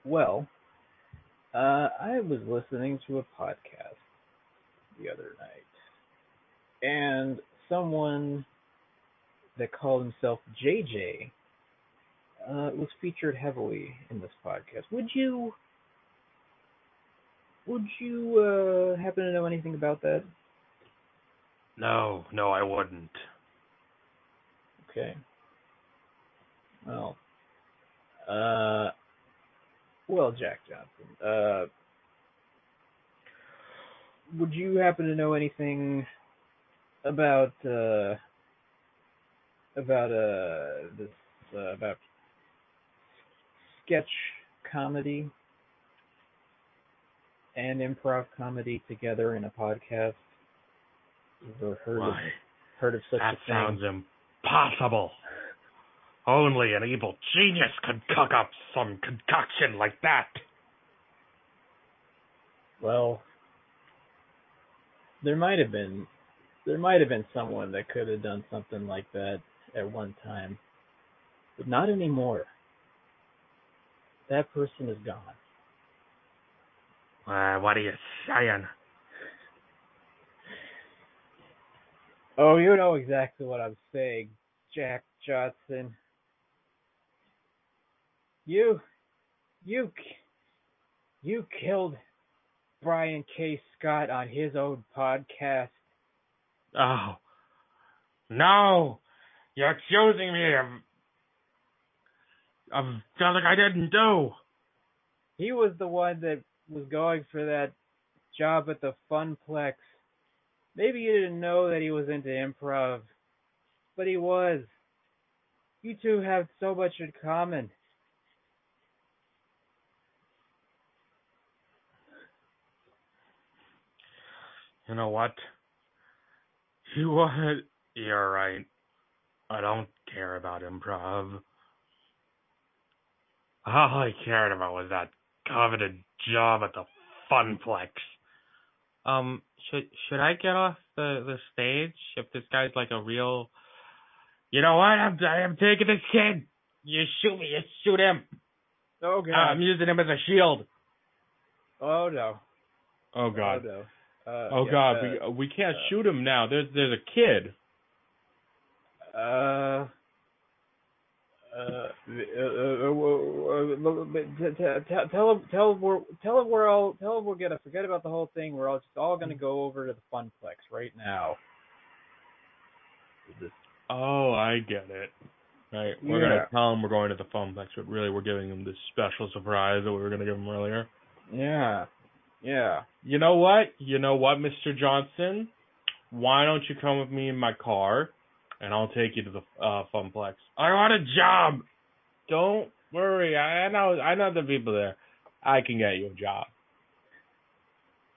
well, uh, I was listening to a podcast the other night, and someone that called himself JJ uh, was featured heavily in this podcast. Would you would you uh, happen to know anything about that? No, no, I wouldn't. Okay. Well, uh, well, Jack Johnson, uh, would you happen to know anything about uh about uh this uh, about sketch comedy and improv comedy together in a podcast? Ever heard of heard of such that a thing? That sounds impossible. Only an evil genius could cook up some concoction like that. Well, there might have been there might have been someone that could have done something like that at one time, but not anymore. That person is gone. Uh, what are you saying? Oh, you know exactly what I'm saying, Jack Johnson. You, you, you killed Brian K. Scott on his own podcast. Oh, no! You're accusing me of of something I didn't do. He was the one that was going for that job at the Funplex. Maybe you didn't know that he was into improv, but he was. You two have so much in common. You know what? What? You're right. I don't care about improv. All I cared about was that coveted job at the Funplex. Um, should should I get off the the stage if this guy's like a real? You know what? I'm I'm taking this kid. You shoot me. You shoot him. Oh I'm using him as a shield. oh no. Oh God. Oh no. Uh, Oh yeah, God. uh, we we can't uh, shoot him now. There's there's a kid. Uh. Uh, uh, uh, uh, uh, t- t- t- tell him, tell him we're, tell we're all, tell we're gonna forget about the whole thing. We're all just all gonna go over to the Funplex right now. Oh, I get it. Right. We're Yeah. gonna tell them we're going to the Funplex, but really we're giving them this special surprise that we were gonna give them earlier. Yeah, yeah. You know what? You know what, Mr. Johnson? Why don't you come with me in my car, and I'll take you to the uh, Funplex. I want a job. Don't worry. I know. I know the people there. I can get you a job.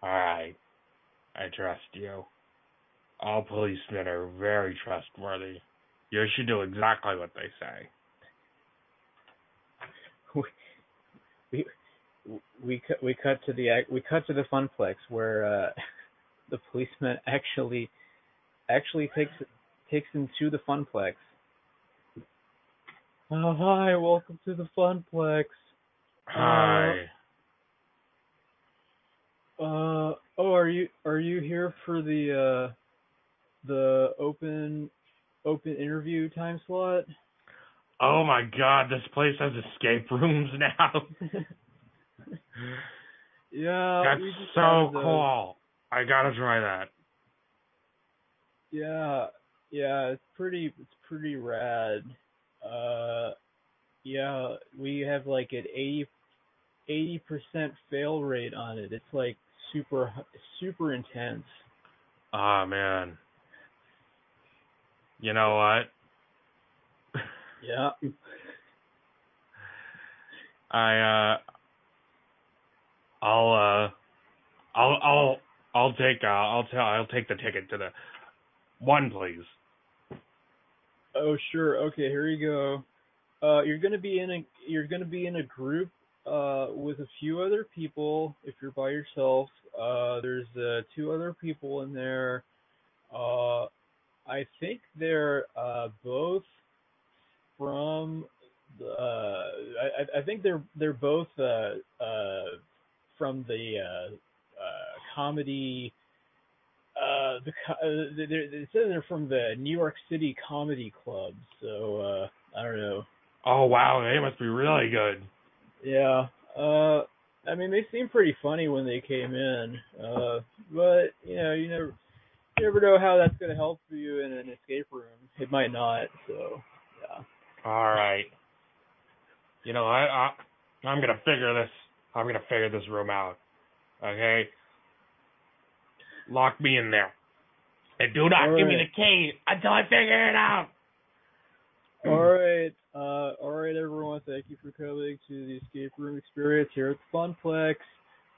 All right. I trust you. All policemen are very trustworthy. You should do exactly what they say. we we cut we cut to the we cut to the funplex where uh the policeman actually actually takes takes him to the funplex. Oh hi, welcome to the funplex. Hi. Uh oh, are you are you here for the uh the open open interview time slot. Oh my god, this place has escape rooms now. yeah, That's so cool. I gotta try that. Yeah, yeah, it's pretty it's pretty rad. Uh yeah, we have like an 80 percent fail rate on it. It's like super super intense. Ah man. You know what? Yeah. I uh I'll uh I'll I'll I'll take uh I'll tell I'll take the ticket to the one please. Oh sure. Okay, here you go. Uh you're to be in a you're to be in a group uh with a few other people if you're by yourself. Uh there's uh two other people in there. Uh I think they're uh both from uh I I think they're they're both uh uh from the uh uh comedy uh the uh, they're, it says they're from the New York City Comedy Club. So uh I don't know. Oh wow, they must be really good. Yeah. Uh I mean they seem pretty funny when they came in. Uh but you know, you never you never know how that's gonna help you in an escape room. It might not, so yeah. All right. You know, I, I I'm gonna figure this. I'm gonna figure this room out. Okay. Lock me in there, and do not All give me the key until I figure it out. All right, uh, all right, everyone. Thank you for coming to the escape room experience here at the Funplex.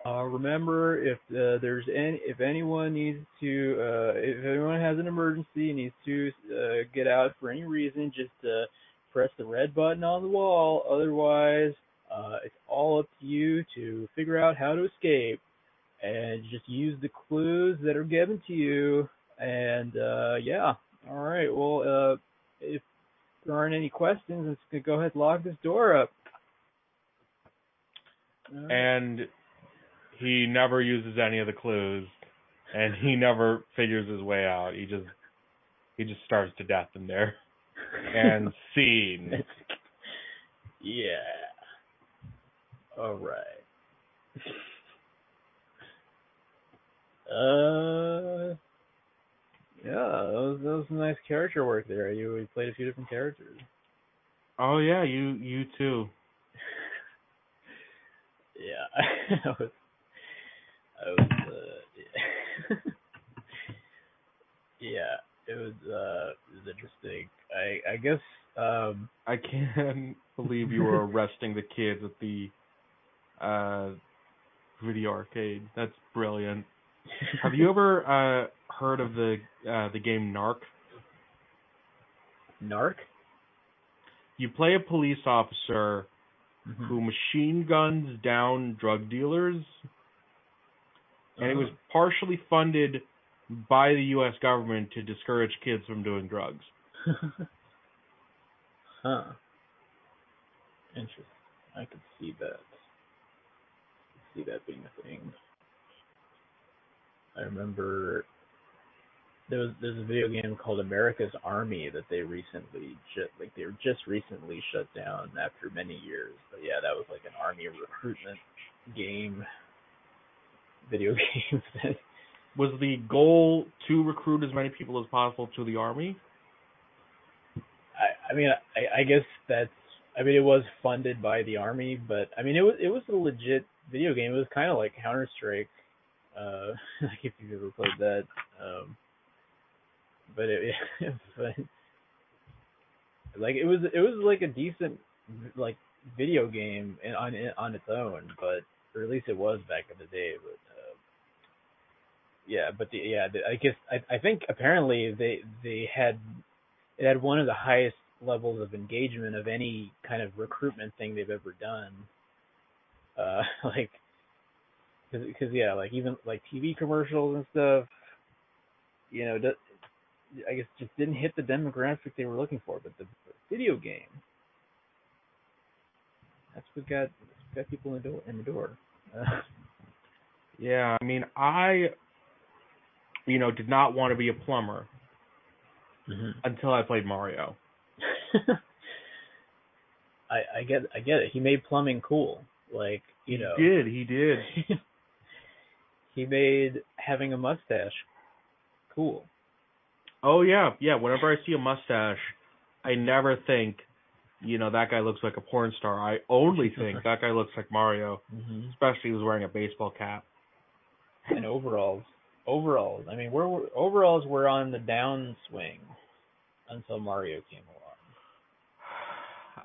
Uh, remember, if uh, there's any, if anyone needs to, uh, if anyone has an emergency and needs to uh, get out for any reason, just uh, press the red button on the wall. Otherwise, uh, it's all up to you to figure out how to escape, and just use the clues that are given to you. And uh, yeah, all right. Well, uh, if there aren't any questions, let's go ahead and lock this door up. Right. And he never uses any of the clues, and he never figures his way out. He just he just starves to death in there. And scene. yeah. All right. Uh. Yeah, that was, that was some nice character work there. You you played a few different characters. Oh yeah, you you too. Yeah, I was. I was. Uh, yeah. yeah, it was. Uh, it was interesting. I I guess. Um. I can't believe you were arresting the kids at the uh video arcade. That's brilliant. Have you ever uh heard of the uh the game Narc? Narc? You play a police officer Mm-hmm. who machine guns down drug dealers and it was partially funded by the US government to discourage kids from doing drugs. huh. Interesting. I could see that. I could See that being a thing. I remember there was there's a video game called America's Army that they recently just like they were just recently shut down after many years. But yeah, that was like an army recruitment game video game that Was the goal to recruit as many people as possible to the army? I, I mean, I, I guess that's. I mean, it was funded by the army, but I mean, it was it was a legit video game. It was kind of like Counter Strike, uh, like if you've ever played that. Um, but it, but like it was it was like a decent like video game in, on on its own, but or at least it was back in the day. But uh, yeah, but the, yeah, the, I guess I I think apparently they they had it had one of the highest levels of engagement of any kind of recruitment thing they've ever done. Uh, like, cause, cause yeah, like even like TV commercials and stuff, you know, I guess just didn't hit the demographic they were looking for. But the video game, that's what got that's what got people in the door. In the door. Uh, Yeah, I mean, I, you know, did not want to be a plumber, Mhm. until I played Mario. I I get I get it. He made plumbing cool. Like you know. He did, he did. he made having a mustache cool. Oh yeah, yeah. Whenever I see a mustache, I never think, you know, that guy looks like a porn star. I only think that guy looks like Mario, Mm-hmm. especially if was wearing a baseball cap. And overalls, overalls. I mean, we're, we're overalls were on the downswing until Mario came along.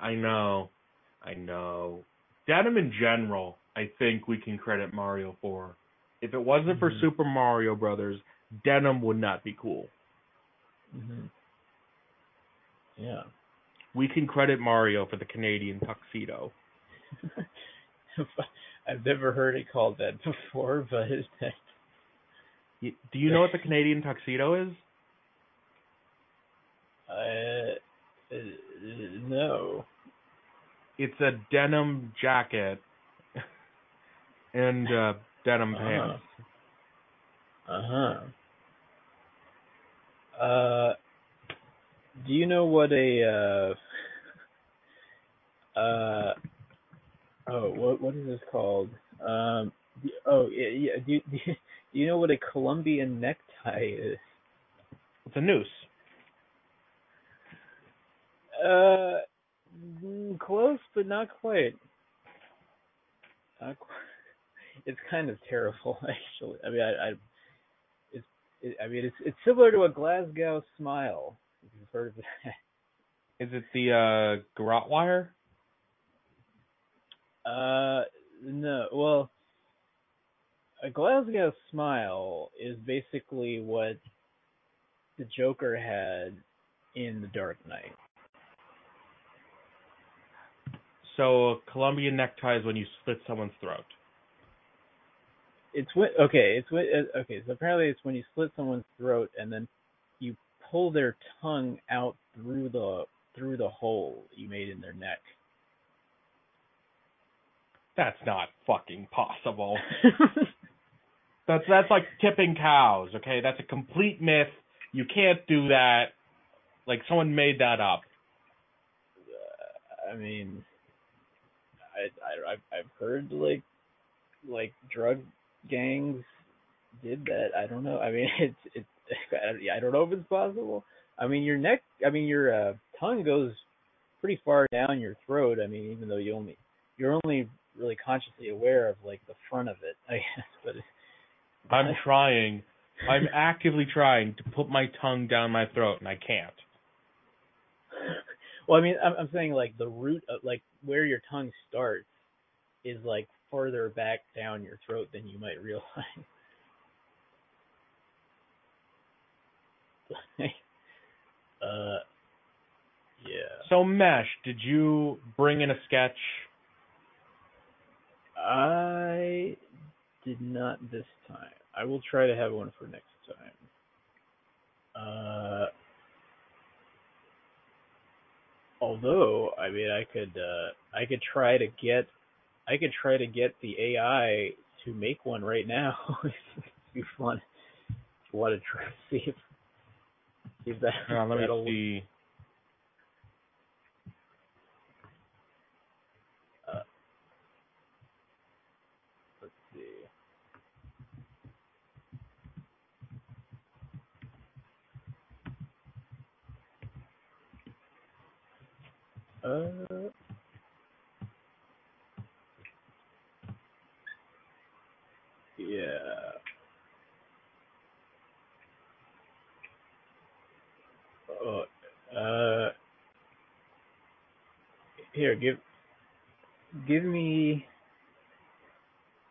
I know, I know. Denim in general, I think we can credit Mario for. If it wasn't for Mhm. Super Mario Brothers, denim would not be cool. hmm Yeah. We can credit Mario for the Canadian tuxedo. I've never heard it called that before, but Do you know what the Canadian tuxedo is? uh, uh, no. It's a denim jacket and uh, denim Uh-huh. pants. Uh huh. Uh, do you know what a uh uh oh what what is this called? Um, oh yeah, yeah do you, do you know what a Colombian necktie is? It's a noose. Uh, mm, close but not quite. Not quite. It's kind of terrible, actually. I mean, I, I it's, it, I mean, it's it's similar to a Glasgow smile. If you've heard of that. Is it the uh, garrote wire? Uh, no. Well, a Glasgow smile is basically what the Joker had in The Dark Knight. So a Colombian necktie is when you slit someone's throat. It's when okay. It's when uh, okay. So apparently, it's when you slit someone's throat and then you pull their tongue out through the through the hole you made in their neck. That's not fucking possible. That's that's like tipping cows, okay? That's a complete myth. You can't do that. Like someone made that up. Uh, I mean, I, I I've I've heard like like drug gangs did that. I don't know. I mean, it's it's I don't know if it's possible. I mean, your neck. I mean, your uh, tongue goes pretty far down your throat. I mean, even though you only you're only really consciously aware of like the front of it, I guess. But I'm trying. I'm actively trying to put my tongue down my throat and I can't. well, I mean, I'm, I'm saying like the root of like where your tongue starts is like further back down your throat than you might realize. uh, yeah. So Mesh, did you bring in a sketch? I did not this time. I will try to have one for next time. Uh, although, I mean, I could, uh, I could try to get, I could try to get the AI to make one right now. if you want, if you want to try to see if, see if that, Uh, let that'll, me see. Uh, let's see. Uh, yeah. Oh, uh, here, give, give me,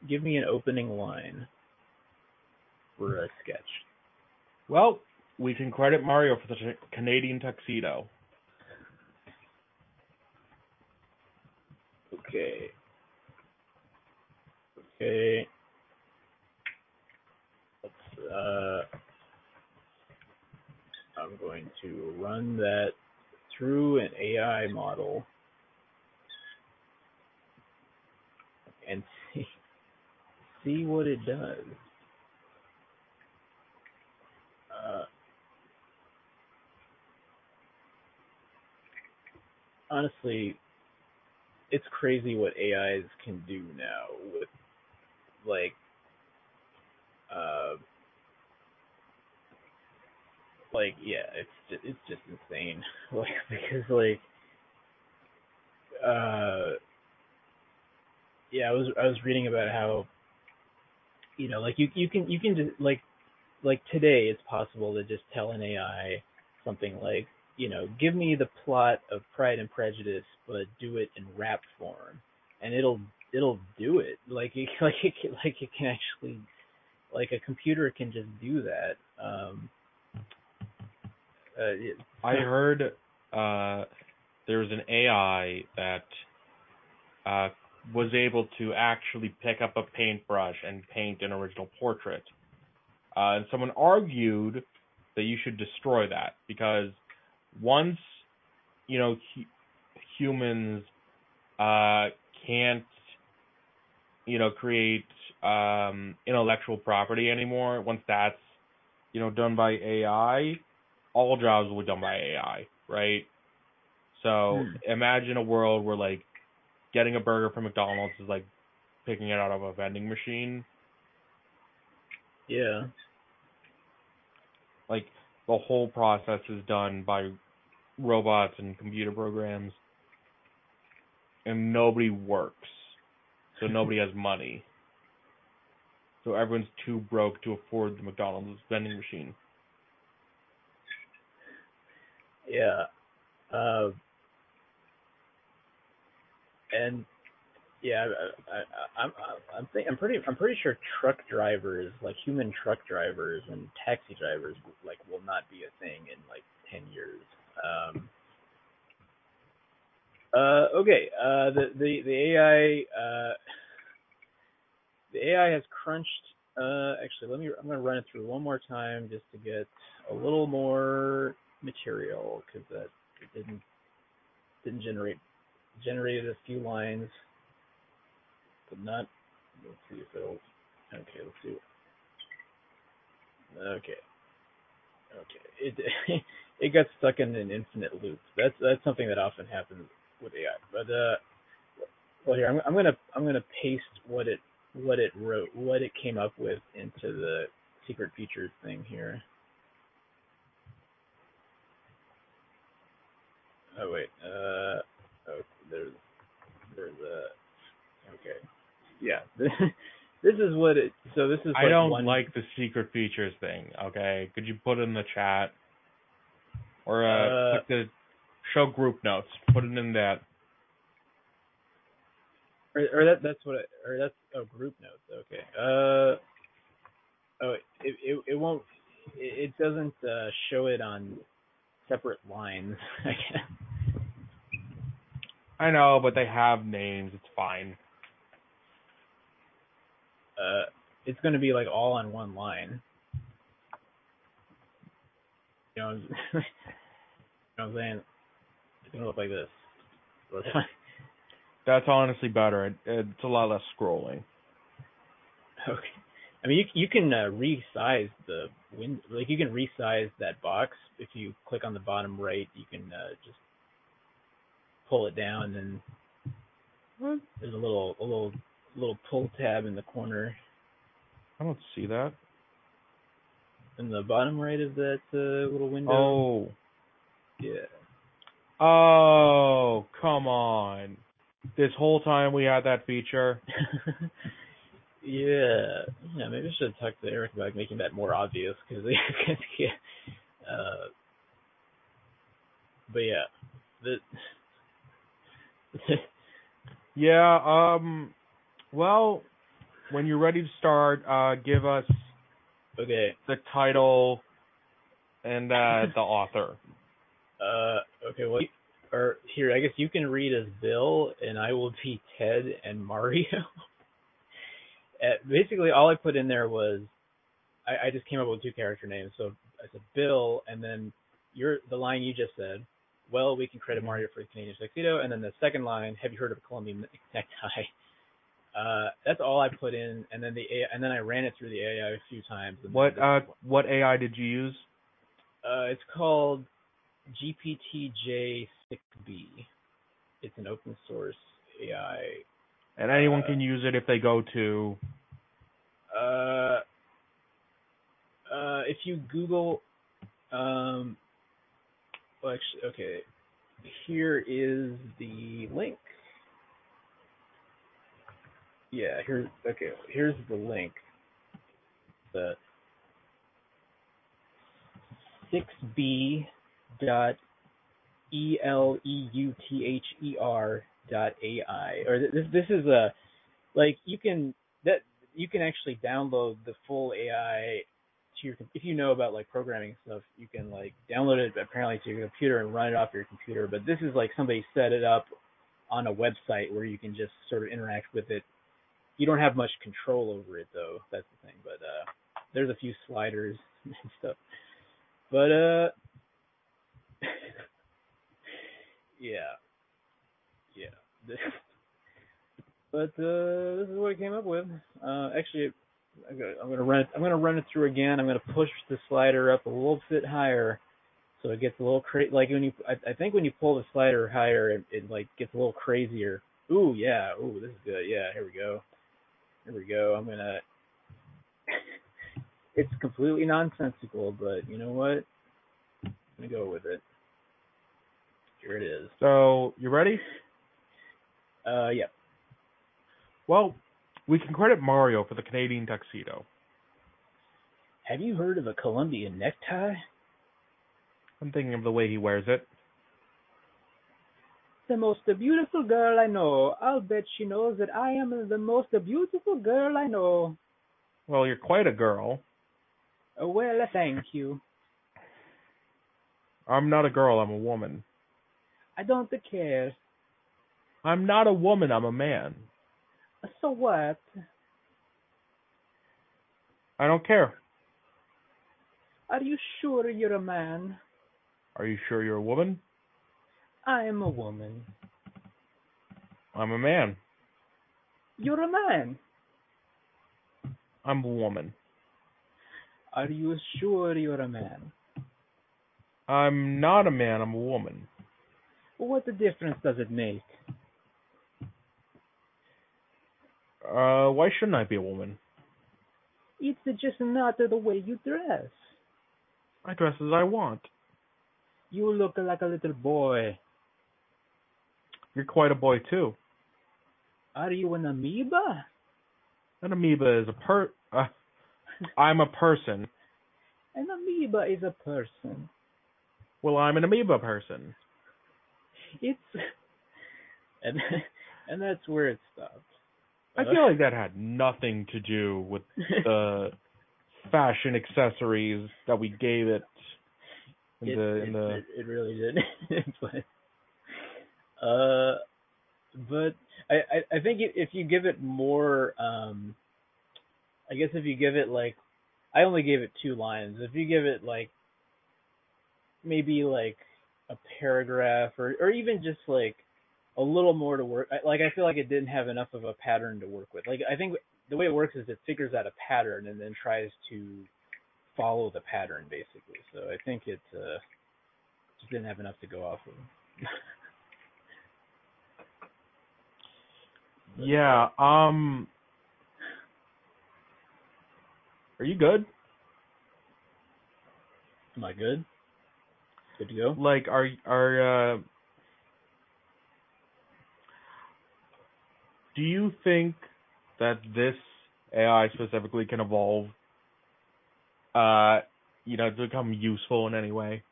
give me an opening line for a sketch. Well, we can credit Mario for the Canadian tuxedo. Okay. Okay. Uh, I'm going to run that through an AI model and see see what it does. Uh, honestly, it's crazy what AIs can do now with like uh like yeah, it's just, it's just insane. Like because like uh yeah, I was I was reading about how you know like you you can you can just like like today it's possible to just tell an AI something like you know give me the plot of Pride and Prejudice but do it in rap form. And it'll it'll do it. Like it like it like it can actually like a computer can just do that. Um uh, I heard uh, there was an AI that uh, was able to actually pick up a paintbrush and paint an original portrait. Uh, and someone argued that you should destroy that because once you know hu- humans uh, can't you know create um, intellectual property anymore, once that's you know done by AI, all jobs will be done by AI, right? So Hmm. imagine a world where like getting a burger from McDonald's is like picking it out of a vending machine. yeah Like the whole process is done by robots and computer programs, and nobody works, so nobody has money. So everyone's too broke to afford the McDonald's vending machine. Yeah uh and yeah, I, I, I'm I'm think, I'm pretty I'm pretty sure truck drivers, like human truck drivers and taxi drivers, like will not be a thing in like ten years. Um, uh, okay, uh, the the the AI uh, the AI has crunched. Uh, actually, let me I'm gonna run it through one more time just to get a little more material because that it didn't didn't generate generated a few lines but not. Let's see if it'll. Okay, let's see. Okay, okay. It it got stuck in an infinite loop. That's that's something that often happens with AI. But uh, well here I'm I'm gonna I'm gonna paste what it what it wrote what it came up with into the secret features thing here. Oh wait. Uh. Oh, there's there's a. Okay. Yeah. this is what it. So this is. I like don't one, like the secret features thing. Okay, could you put it in the chat or uh, Uh, click the show group notes? Put it in that. or, or that that's what I, or that's oh group notes. Okay. Uh. Oh, it it it won't. It, it doesn't uh, show it on separate lines. I guess. I know, but they have names. It's fine. Uh, it's going to be like all on one line. You know, you know what I'm saying? It's going to look like this. That's honestly better. It, it's a lot less scrolling. Okay. I mean, you you can uh, resize the wind, like you can resize that box if you click on the bottom right. You can uh, just pull it down, and What? there's a little a little little pull tab in the corner I don't see that. in the bottom right of that uh, little window. Oh. yeah. Oh, come on. This whole time we had that feature. yeah, yeah. Maybe I should talk to Eric about making that more obvious because yeah. Uh, but yeah, the Yeah, um well, when you're ready to start, uh give us okay. the title and uh the author. Uh, okay. Well, or here, I guess you can read as Bill, and I will be Ted and Mario. uh, basically, all I put in there was I, I just came up with two character names. So I said Bill, and then your the line you just said. Well, we can create a Mario for the Canadian tuxedo, and then the second line, have you heard of a Colombian necktie? Uh, that's all I put in, and then the AI, and then I ran it through the AI a few times. What uh what AI did you use? Uh, it's called GPTJ6B. it's an open source AI. And anyone Uh, can use it if they go to Uh, uh, if you Google, um, well, actually, okay, here is the link. Yeah, here's okay. Here's the link. The six B dot E L E U T H E R dot A I. Or this this is a like you can that you can actually download the full AI to your if you know about like programming stuff, you can like download it apparently to your computer and run it off your computer. But this is like somebody set it up on a website where you can just sort of interact with it. You don't have much control over it though. That's the thing. But uh there's a few sliders and stuff. But uh yeah. Yeah. But uh this is what I came up with. Uh actually I'm gonna, run it I'm gonna run it through again. I'm gonna push the slider up a little bit higher so it gets a little cra- like when you I, I think when you pull the slider higher it, it like gets a little crazier. Ooh yeah, ooh this is good. Yeah, here we go. Here we go. I'm gonna it's completely nonsensical, but you know what? I'm gonna go with it. Here it is. So you ready? Uh yeah. Well, we can credit Mario for the Canadian tuxedo. Have you heard of a Colombian necktie? I'm thinking of the way he wears it. The most beautiful girl I know. I'll bet she knows that I am the most beautiful girl I know. Well, you're quite a girl. Well, thank you. I'm not a girl, I'm a woman. I don't care. I'm not a woman, I'm a man. So what? I don't care. Are you sure you're a man? Are you sure you're a woman? I'm a woman. I'm a man. You're a man. I'm a woman. Are you sure you're a man? I'm not a man, I'm a woman. What difference does it make? Uh, why shouldn't I be a woman? It's just not the way you dress. I dress as I want. You look like a little boy. You're quite a boy too. Are you an amoeba? An amoeba is a per. Uh, I'm a person. An amoeba is a person. Well, I'm an amoeba person. It's and and that's where it stops. I feel like that had nothing to do with the fashion accessories that we gave it in it, the it, the. it, it really did. but uh, but I I, I think if you give it more, um, I guess if you give it like, I only gave it two lines. If you give it like, maybe like a paragraph or or even just like a little more to work. Like I feel like it didn't have enough of a pattern to work with. Like I think the way it works is it figures out a pattern and then tries to follow the pattern basically. So I think it uh, just didn't have enough to go off of. Yeah. Um. Are you good? Am I good? Good to go. Like, are are uh? Do you think that this AI specifically can evolve? Uh, you know, to become useful in any way?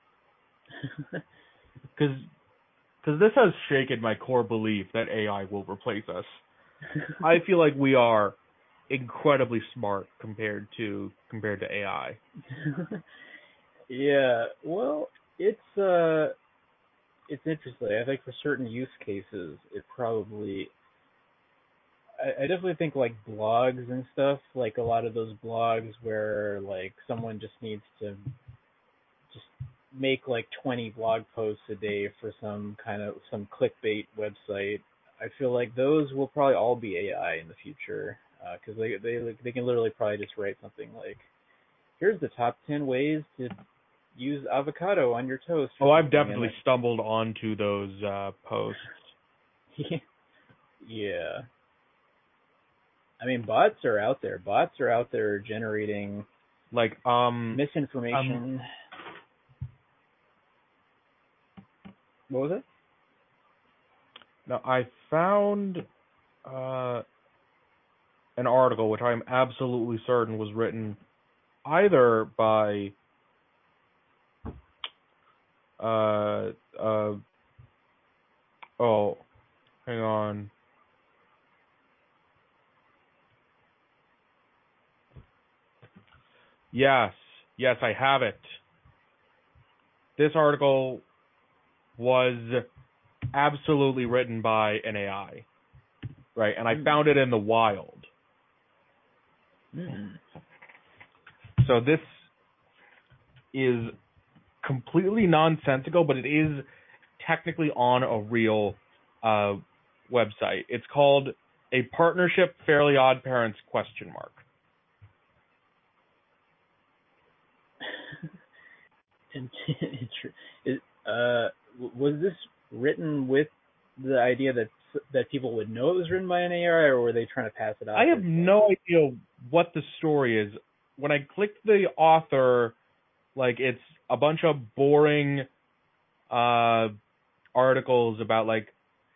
Because because this has shaken my core belief that AI will replace us. I feel like we are incredibly smart compared to compared to AI. yeah. Well, it's uh, it's interesting. I think for certain use cases, it probably. I, I definitely think like blogs and stuff, like a lot of those blogs where like someone just needs to just make like 20 blog posts a day for some kind of some clickbait website. I feel like those will probably all be AI in the future because they they they can literally probably just write something like, "Here's the top 10 ways to use avocado on your toast." Oh, I've definitely it- stumbled onto those uh, posts. yeah. I mean, bots are out there. Bots are out there generating Like um misinformation. what was it? Now I found uh, an article which I'm absolutely certain was written either by uh uh oh hang on yes yes I have it this article was absolutely written by an AI right and I Hmm. found it in the wild Mm. So this is completely nonsensical, but it is technically on a real uh, website. It's called a partnership fairly odd parents question mark. And is, uh, was this written with the idea that that people would know it was written by an AI, or were they trying to pass it off? I have no idea what the story is. When I clicked the author, like it's a bunch of boring uh articles about like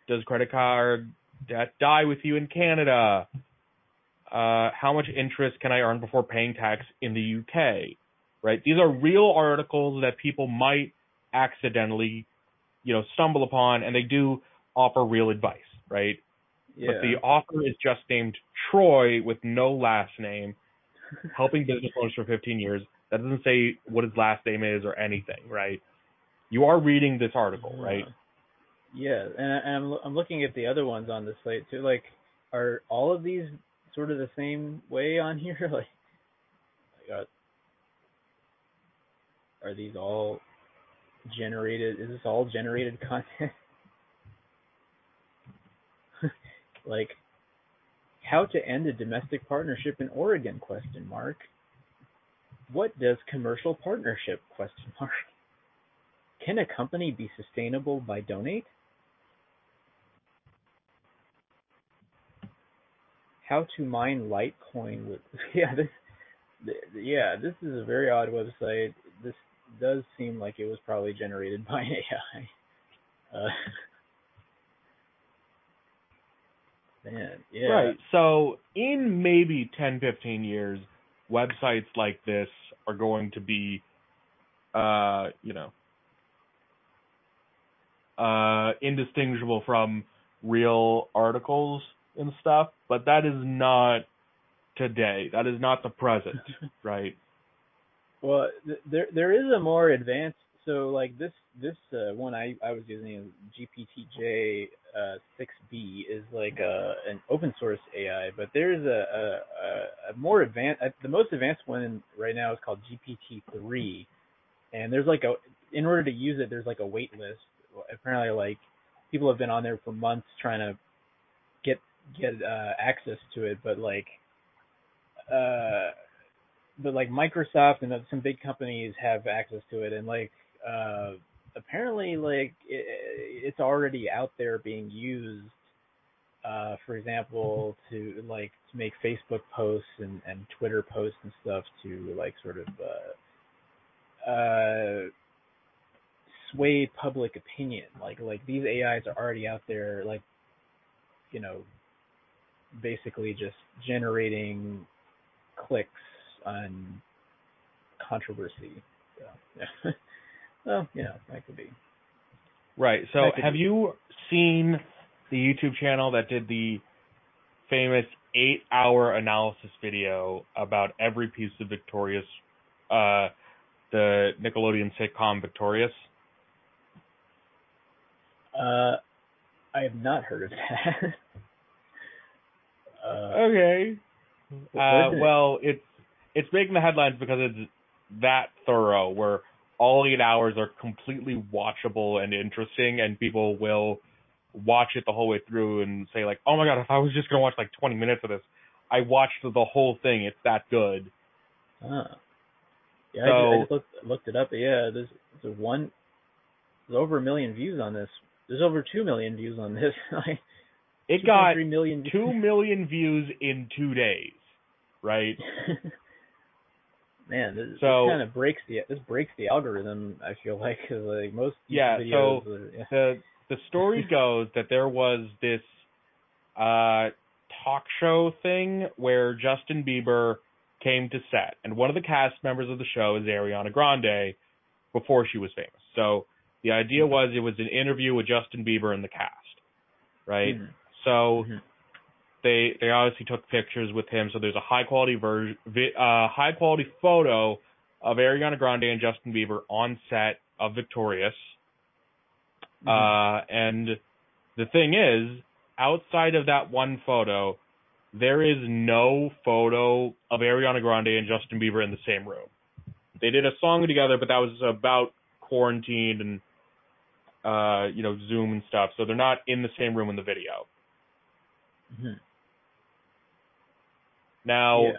does credit card debt die with you in Canada? Uh how much interest can I earn before paying tax in the UK? Right? These are real articles that people might accidentally, you know, stumble upon and they do offer real advice, right? yeah. but the author is just named Troy with no last name, helping business owners for 15 years. That doesn't say what his last name is or anything, right? You are reading this article, right? Uh, Yeah, and, I, and I'm I'm looking at the other ones on the site too. Like, are all of these sort of the same way on here? Like are, are these all generated? Is this all generated content? like, how to end a domestic partnership in Oregon? Question mark. What does commercial partnership? Question mark. Can a company be sustainable by donate? How to mine Litecoin with yeah this yeah this is a very odd website. Does seem like it was probably generated by an AI. Uh, man, yeah. Right. So in maybe 10, 15 years, websites like this are going to be, uh, you know, uh, indistinguishable from real articles and stuff. But that is not today. That is not the present, right? Well, th- there there is a more advanced. So like this this uh, one I I was using GPTJ uh, 6B is like a an open source AI, but there's a a, a, a more advanced. Uh, the most advanced one right now is called GPT 3, and there's like a in order to use it, there's like a wait list. Apparently, like people have been on there for months trying to get get uh, access to it, but like uh but like Microsoft and some big companies have access to it, and like uh, apparently like it, it's already out there being used. Uh, for example, to like to make Facebook posts and, and Twitter posts and stuff to like sort of uh, uh, sway public opinion. Like like these AIs are already out there, like you know, basically just generating clicks on controversy. So, yeah. well, you know, that could be. Right. So have be- you seen the YouTube channel that did the famous eight hour analysis video about every piece of Victorious uh the Nickelodeon sitcom Victorious? Uh, I have not heard of that. uh, Okay. Uh well it's it's making the headlines because it's that thorough where all eight hours are completely watchable and interesting and people will watch it the whole way through and say like, Oh my god, if I was just gonna watch like twenty minutes of this, I watched the whole thing, it's that good. ah. Yeah, I, just, I just looked looked it up. Yeah, there's there's one. There's over a million views on this There's over two million views on this. It got 2.3 million views. two million views in two days, right? Man, this, So- this kind of breaks the this breaks the algorithm. I feel like like most Yeah, videos. so- are, yeah. the the story goes that there was this uh talk show thing where Justin Bieber came to set and one of the cast members of the show is Ariana Grande before she was famous. So the idea was it was an interview with Justin Bieber and the cast, right? Mhm, So mhm. They they obviously took pictures with him. So there's a high quality version, uh, high quality photo of Ariana Grande and Justin Bieber on set of Victorious. Mhm. Uh, and the thing is, outside of that one photo, there is no photo of Ariana Grande and Justin Bieber in the same room. They did a song together, but that was about quarantine and uh, you know Zoom and stuff. So they're not in the same room in the video. Mhm. Now, yeah.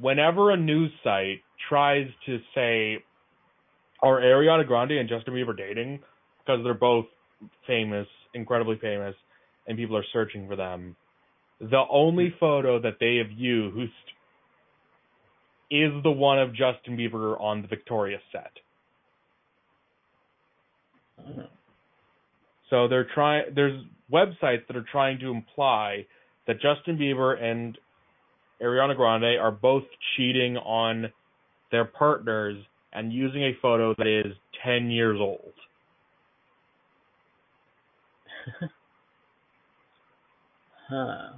whenever a news site tries to say, are Ariana Grande and Justin Bieber dating? Because they're both famous, incredibly famous, and people are searching for them. The only photo that they have used is the one of Justin Bieber on the Victorious set. Uh, So they're trying. There's websites that are trying to imply that Justin Bieber and Ariana Grande are both cheating on their partners and using a photo that is 10 years old. huh.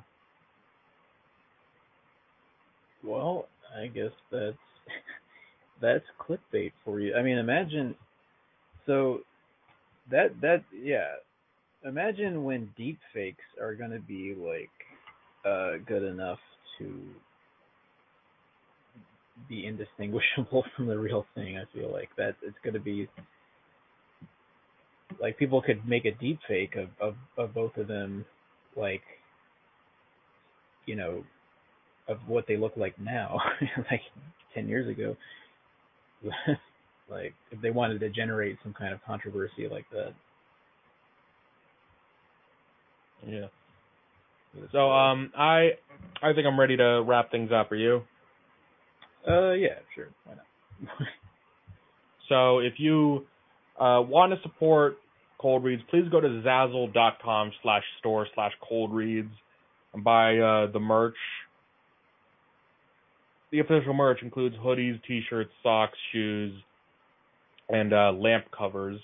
Well, I guess that's that's clickbait for you. I mean, imagine so that that yeah. Imagine when deep fakes are going to be like uh good enough to be indistinguishable from the real thing. I feel like that it's going to be like people could make a deep fake of of of both of them like you know of what they look like now like 10 years ago like if they wanted to generate some kind of controversy like that Yeah. So um I I think I'm ready to wrap things up. Are you? uh yeah sure why not So if you uh, want to support Cold Reads, please go to Zazzle.com slash store slash Cold Reads and buy uh, the merch. The official merch includes hoodies, t-shirts, socks, shoes, and uh, lamp covers.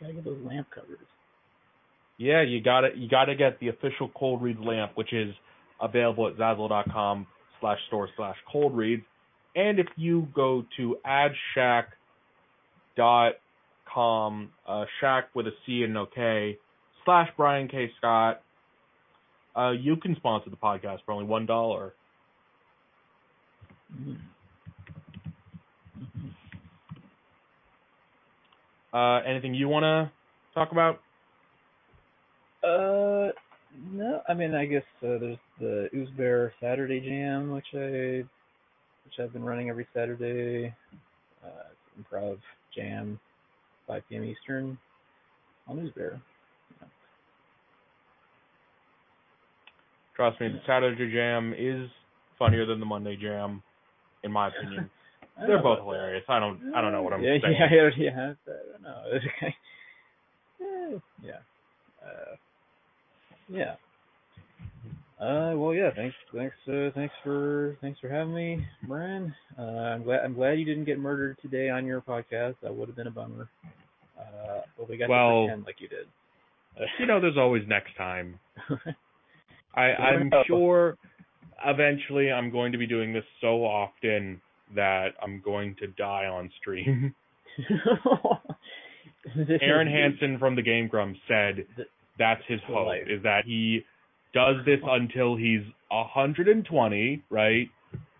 Gotta get those lamp covers Yeah, you got to You got to get the official Cold Reads lamp, which is available at Zazzle.com slash store slash Cold Reads. And if you go to adshack.com, uh, Shack with a C and no K, slash Brian K. Scott, uh, you can sponsor the podcast for only one dollar. mm. Uh, anything you want to talk about? Uh, no. I mean, I guess uh, there's the Ooze Bear Saturday Jam, which I which I've been running every Saturday. Uh, improv jam, 5 p.m. Eastern on Ooze Bear. Trust me, the Saturday Jam is funnier than the Monday Jam, in my opinion. They're both hilarious. I don't, I don't know what I'm yeah, saying. Yeah, yeah, yeah. I don't know. Eh, yeah. Uh, yeah. Uh, well, yeah. Thanks, thanks, uh, thanks for, thanks for having me, Brian. Uh, I'm glad, I'm glad you didn't get murdered today on your podcast. That would have been a bummer. Uh, but we got Well- to pretend like you did. You know, there's always next time. I, I'm sure eventually I'm going to be doing this so often that I'm going to die on stream. Arin Hanson from the Game Grumps said that's his hope life. is that he does this until he's 120, right?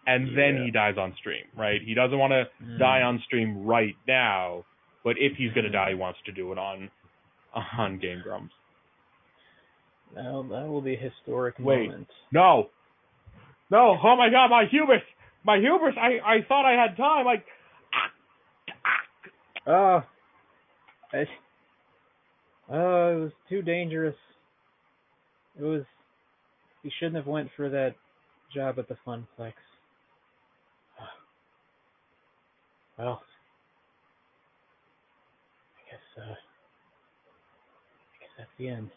And then Yeah. he dies on stream, right? He doesn't want to Mm. die on stream right now, but if he's going to Mm. die, he wants to do it on on Game Grumps. Now that will be a historic Wait. moment. No. No. Oh my god, my hubris. My hubris. I, I thought I had time. Like, I, oh, it was too dangerous. It was. He shouldn't have went for that job at the Funplex. Well, I guess. Uh, I guess that's the end.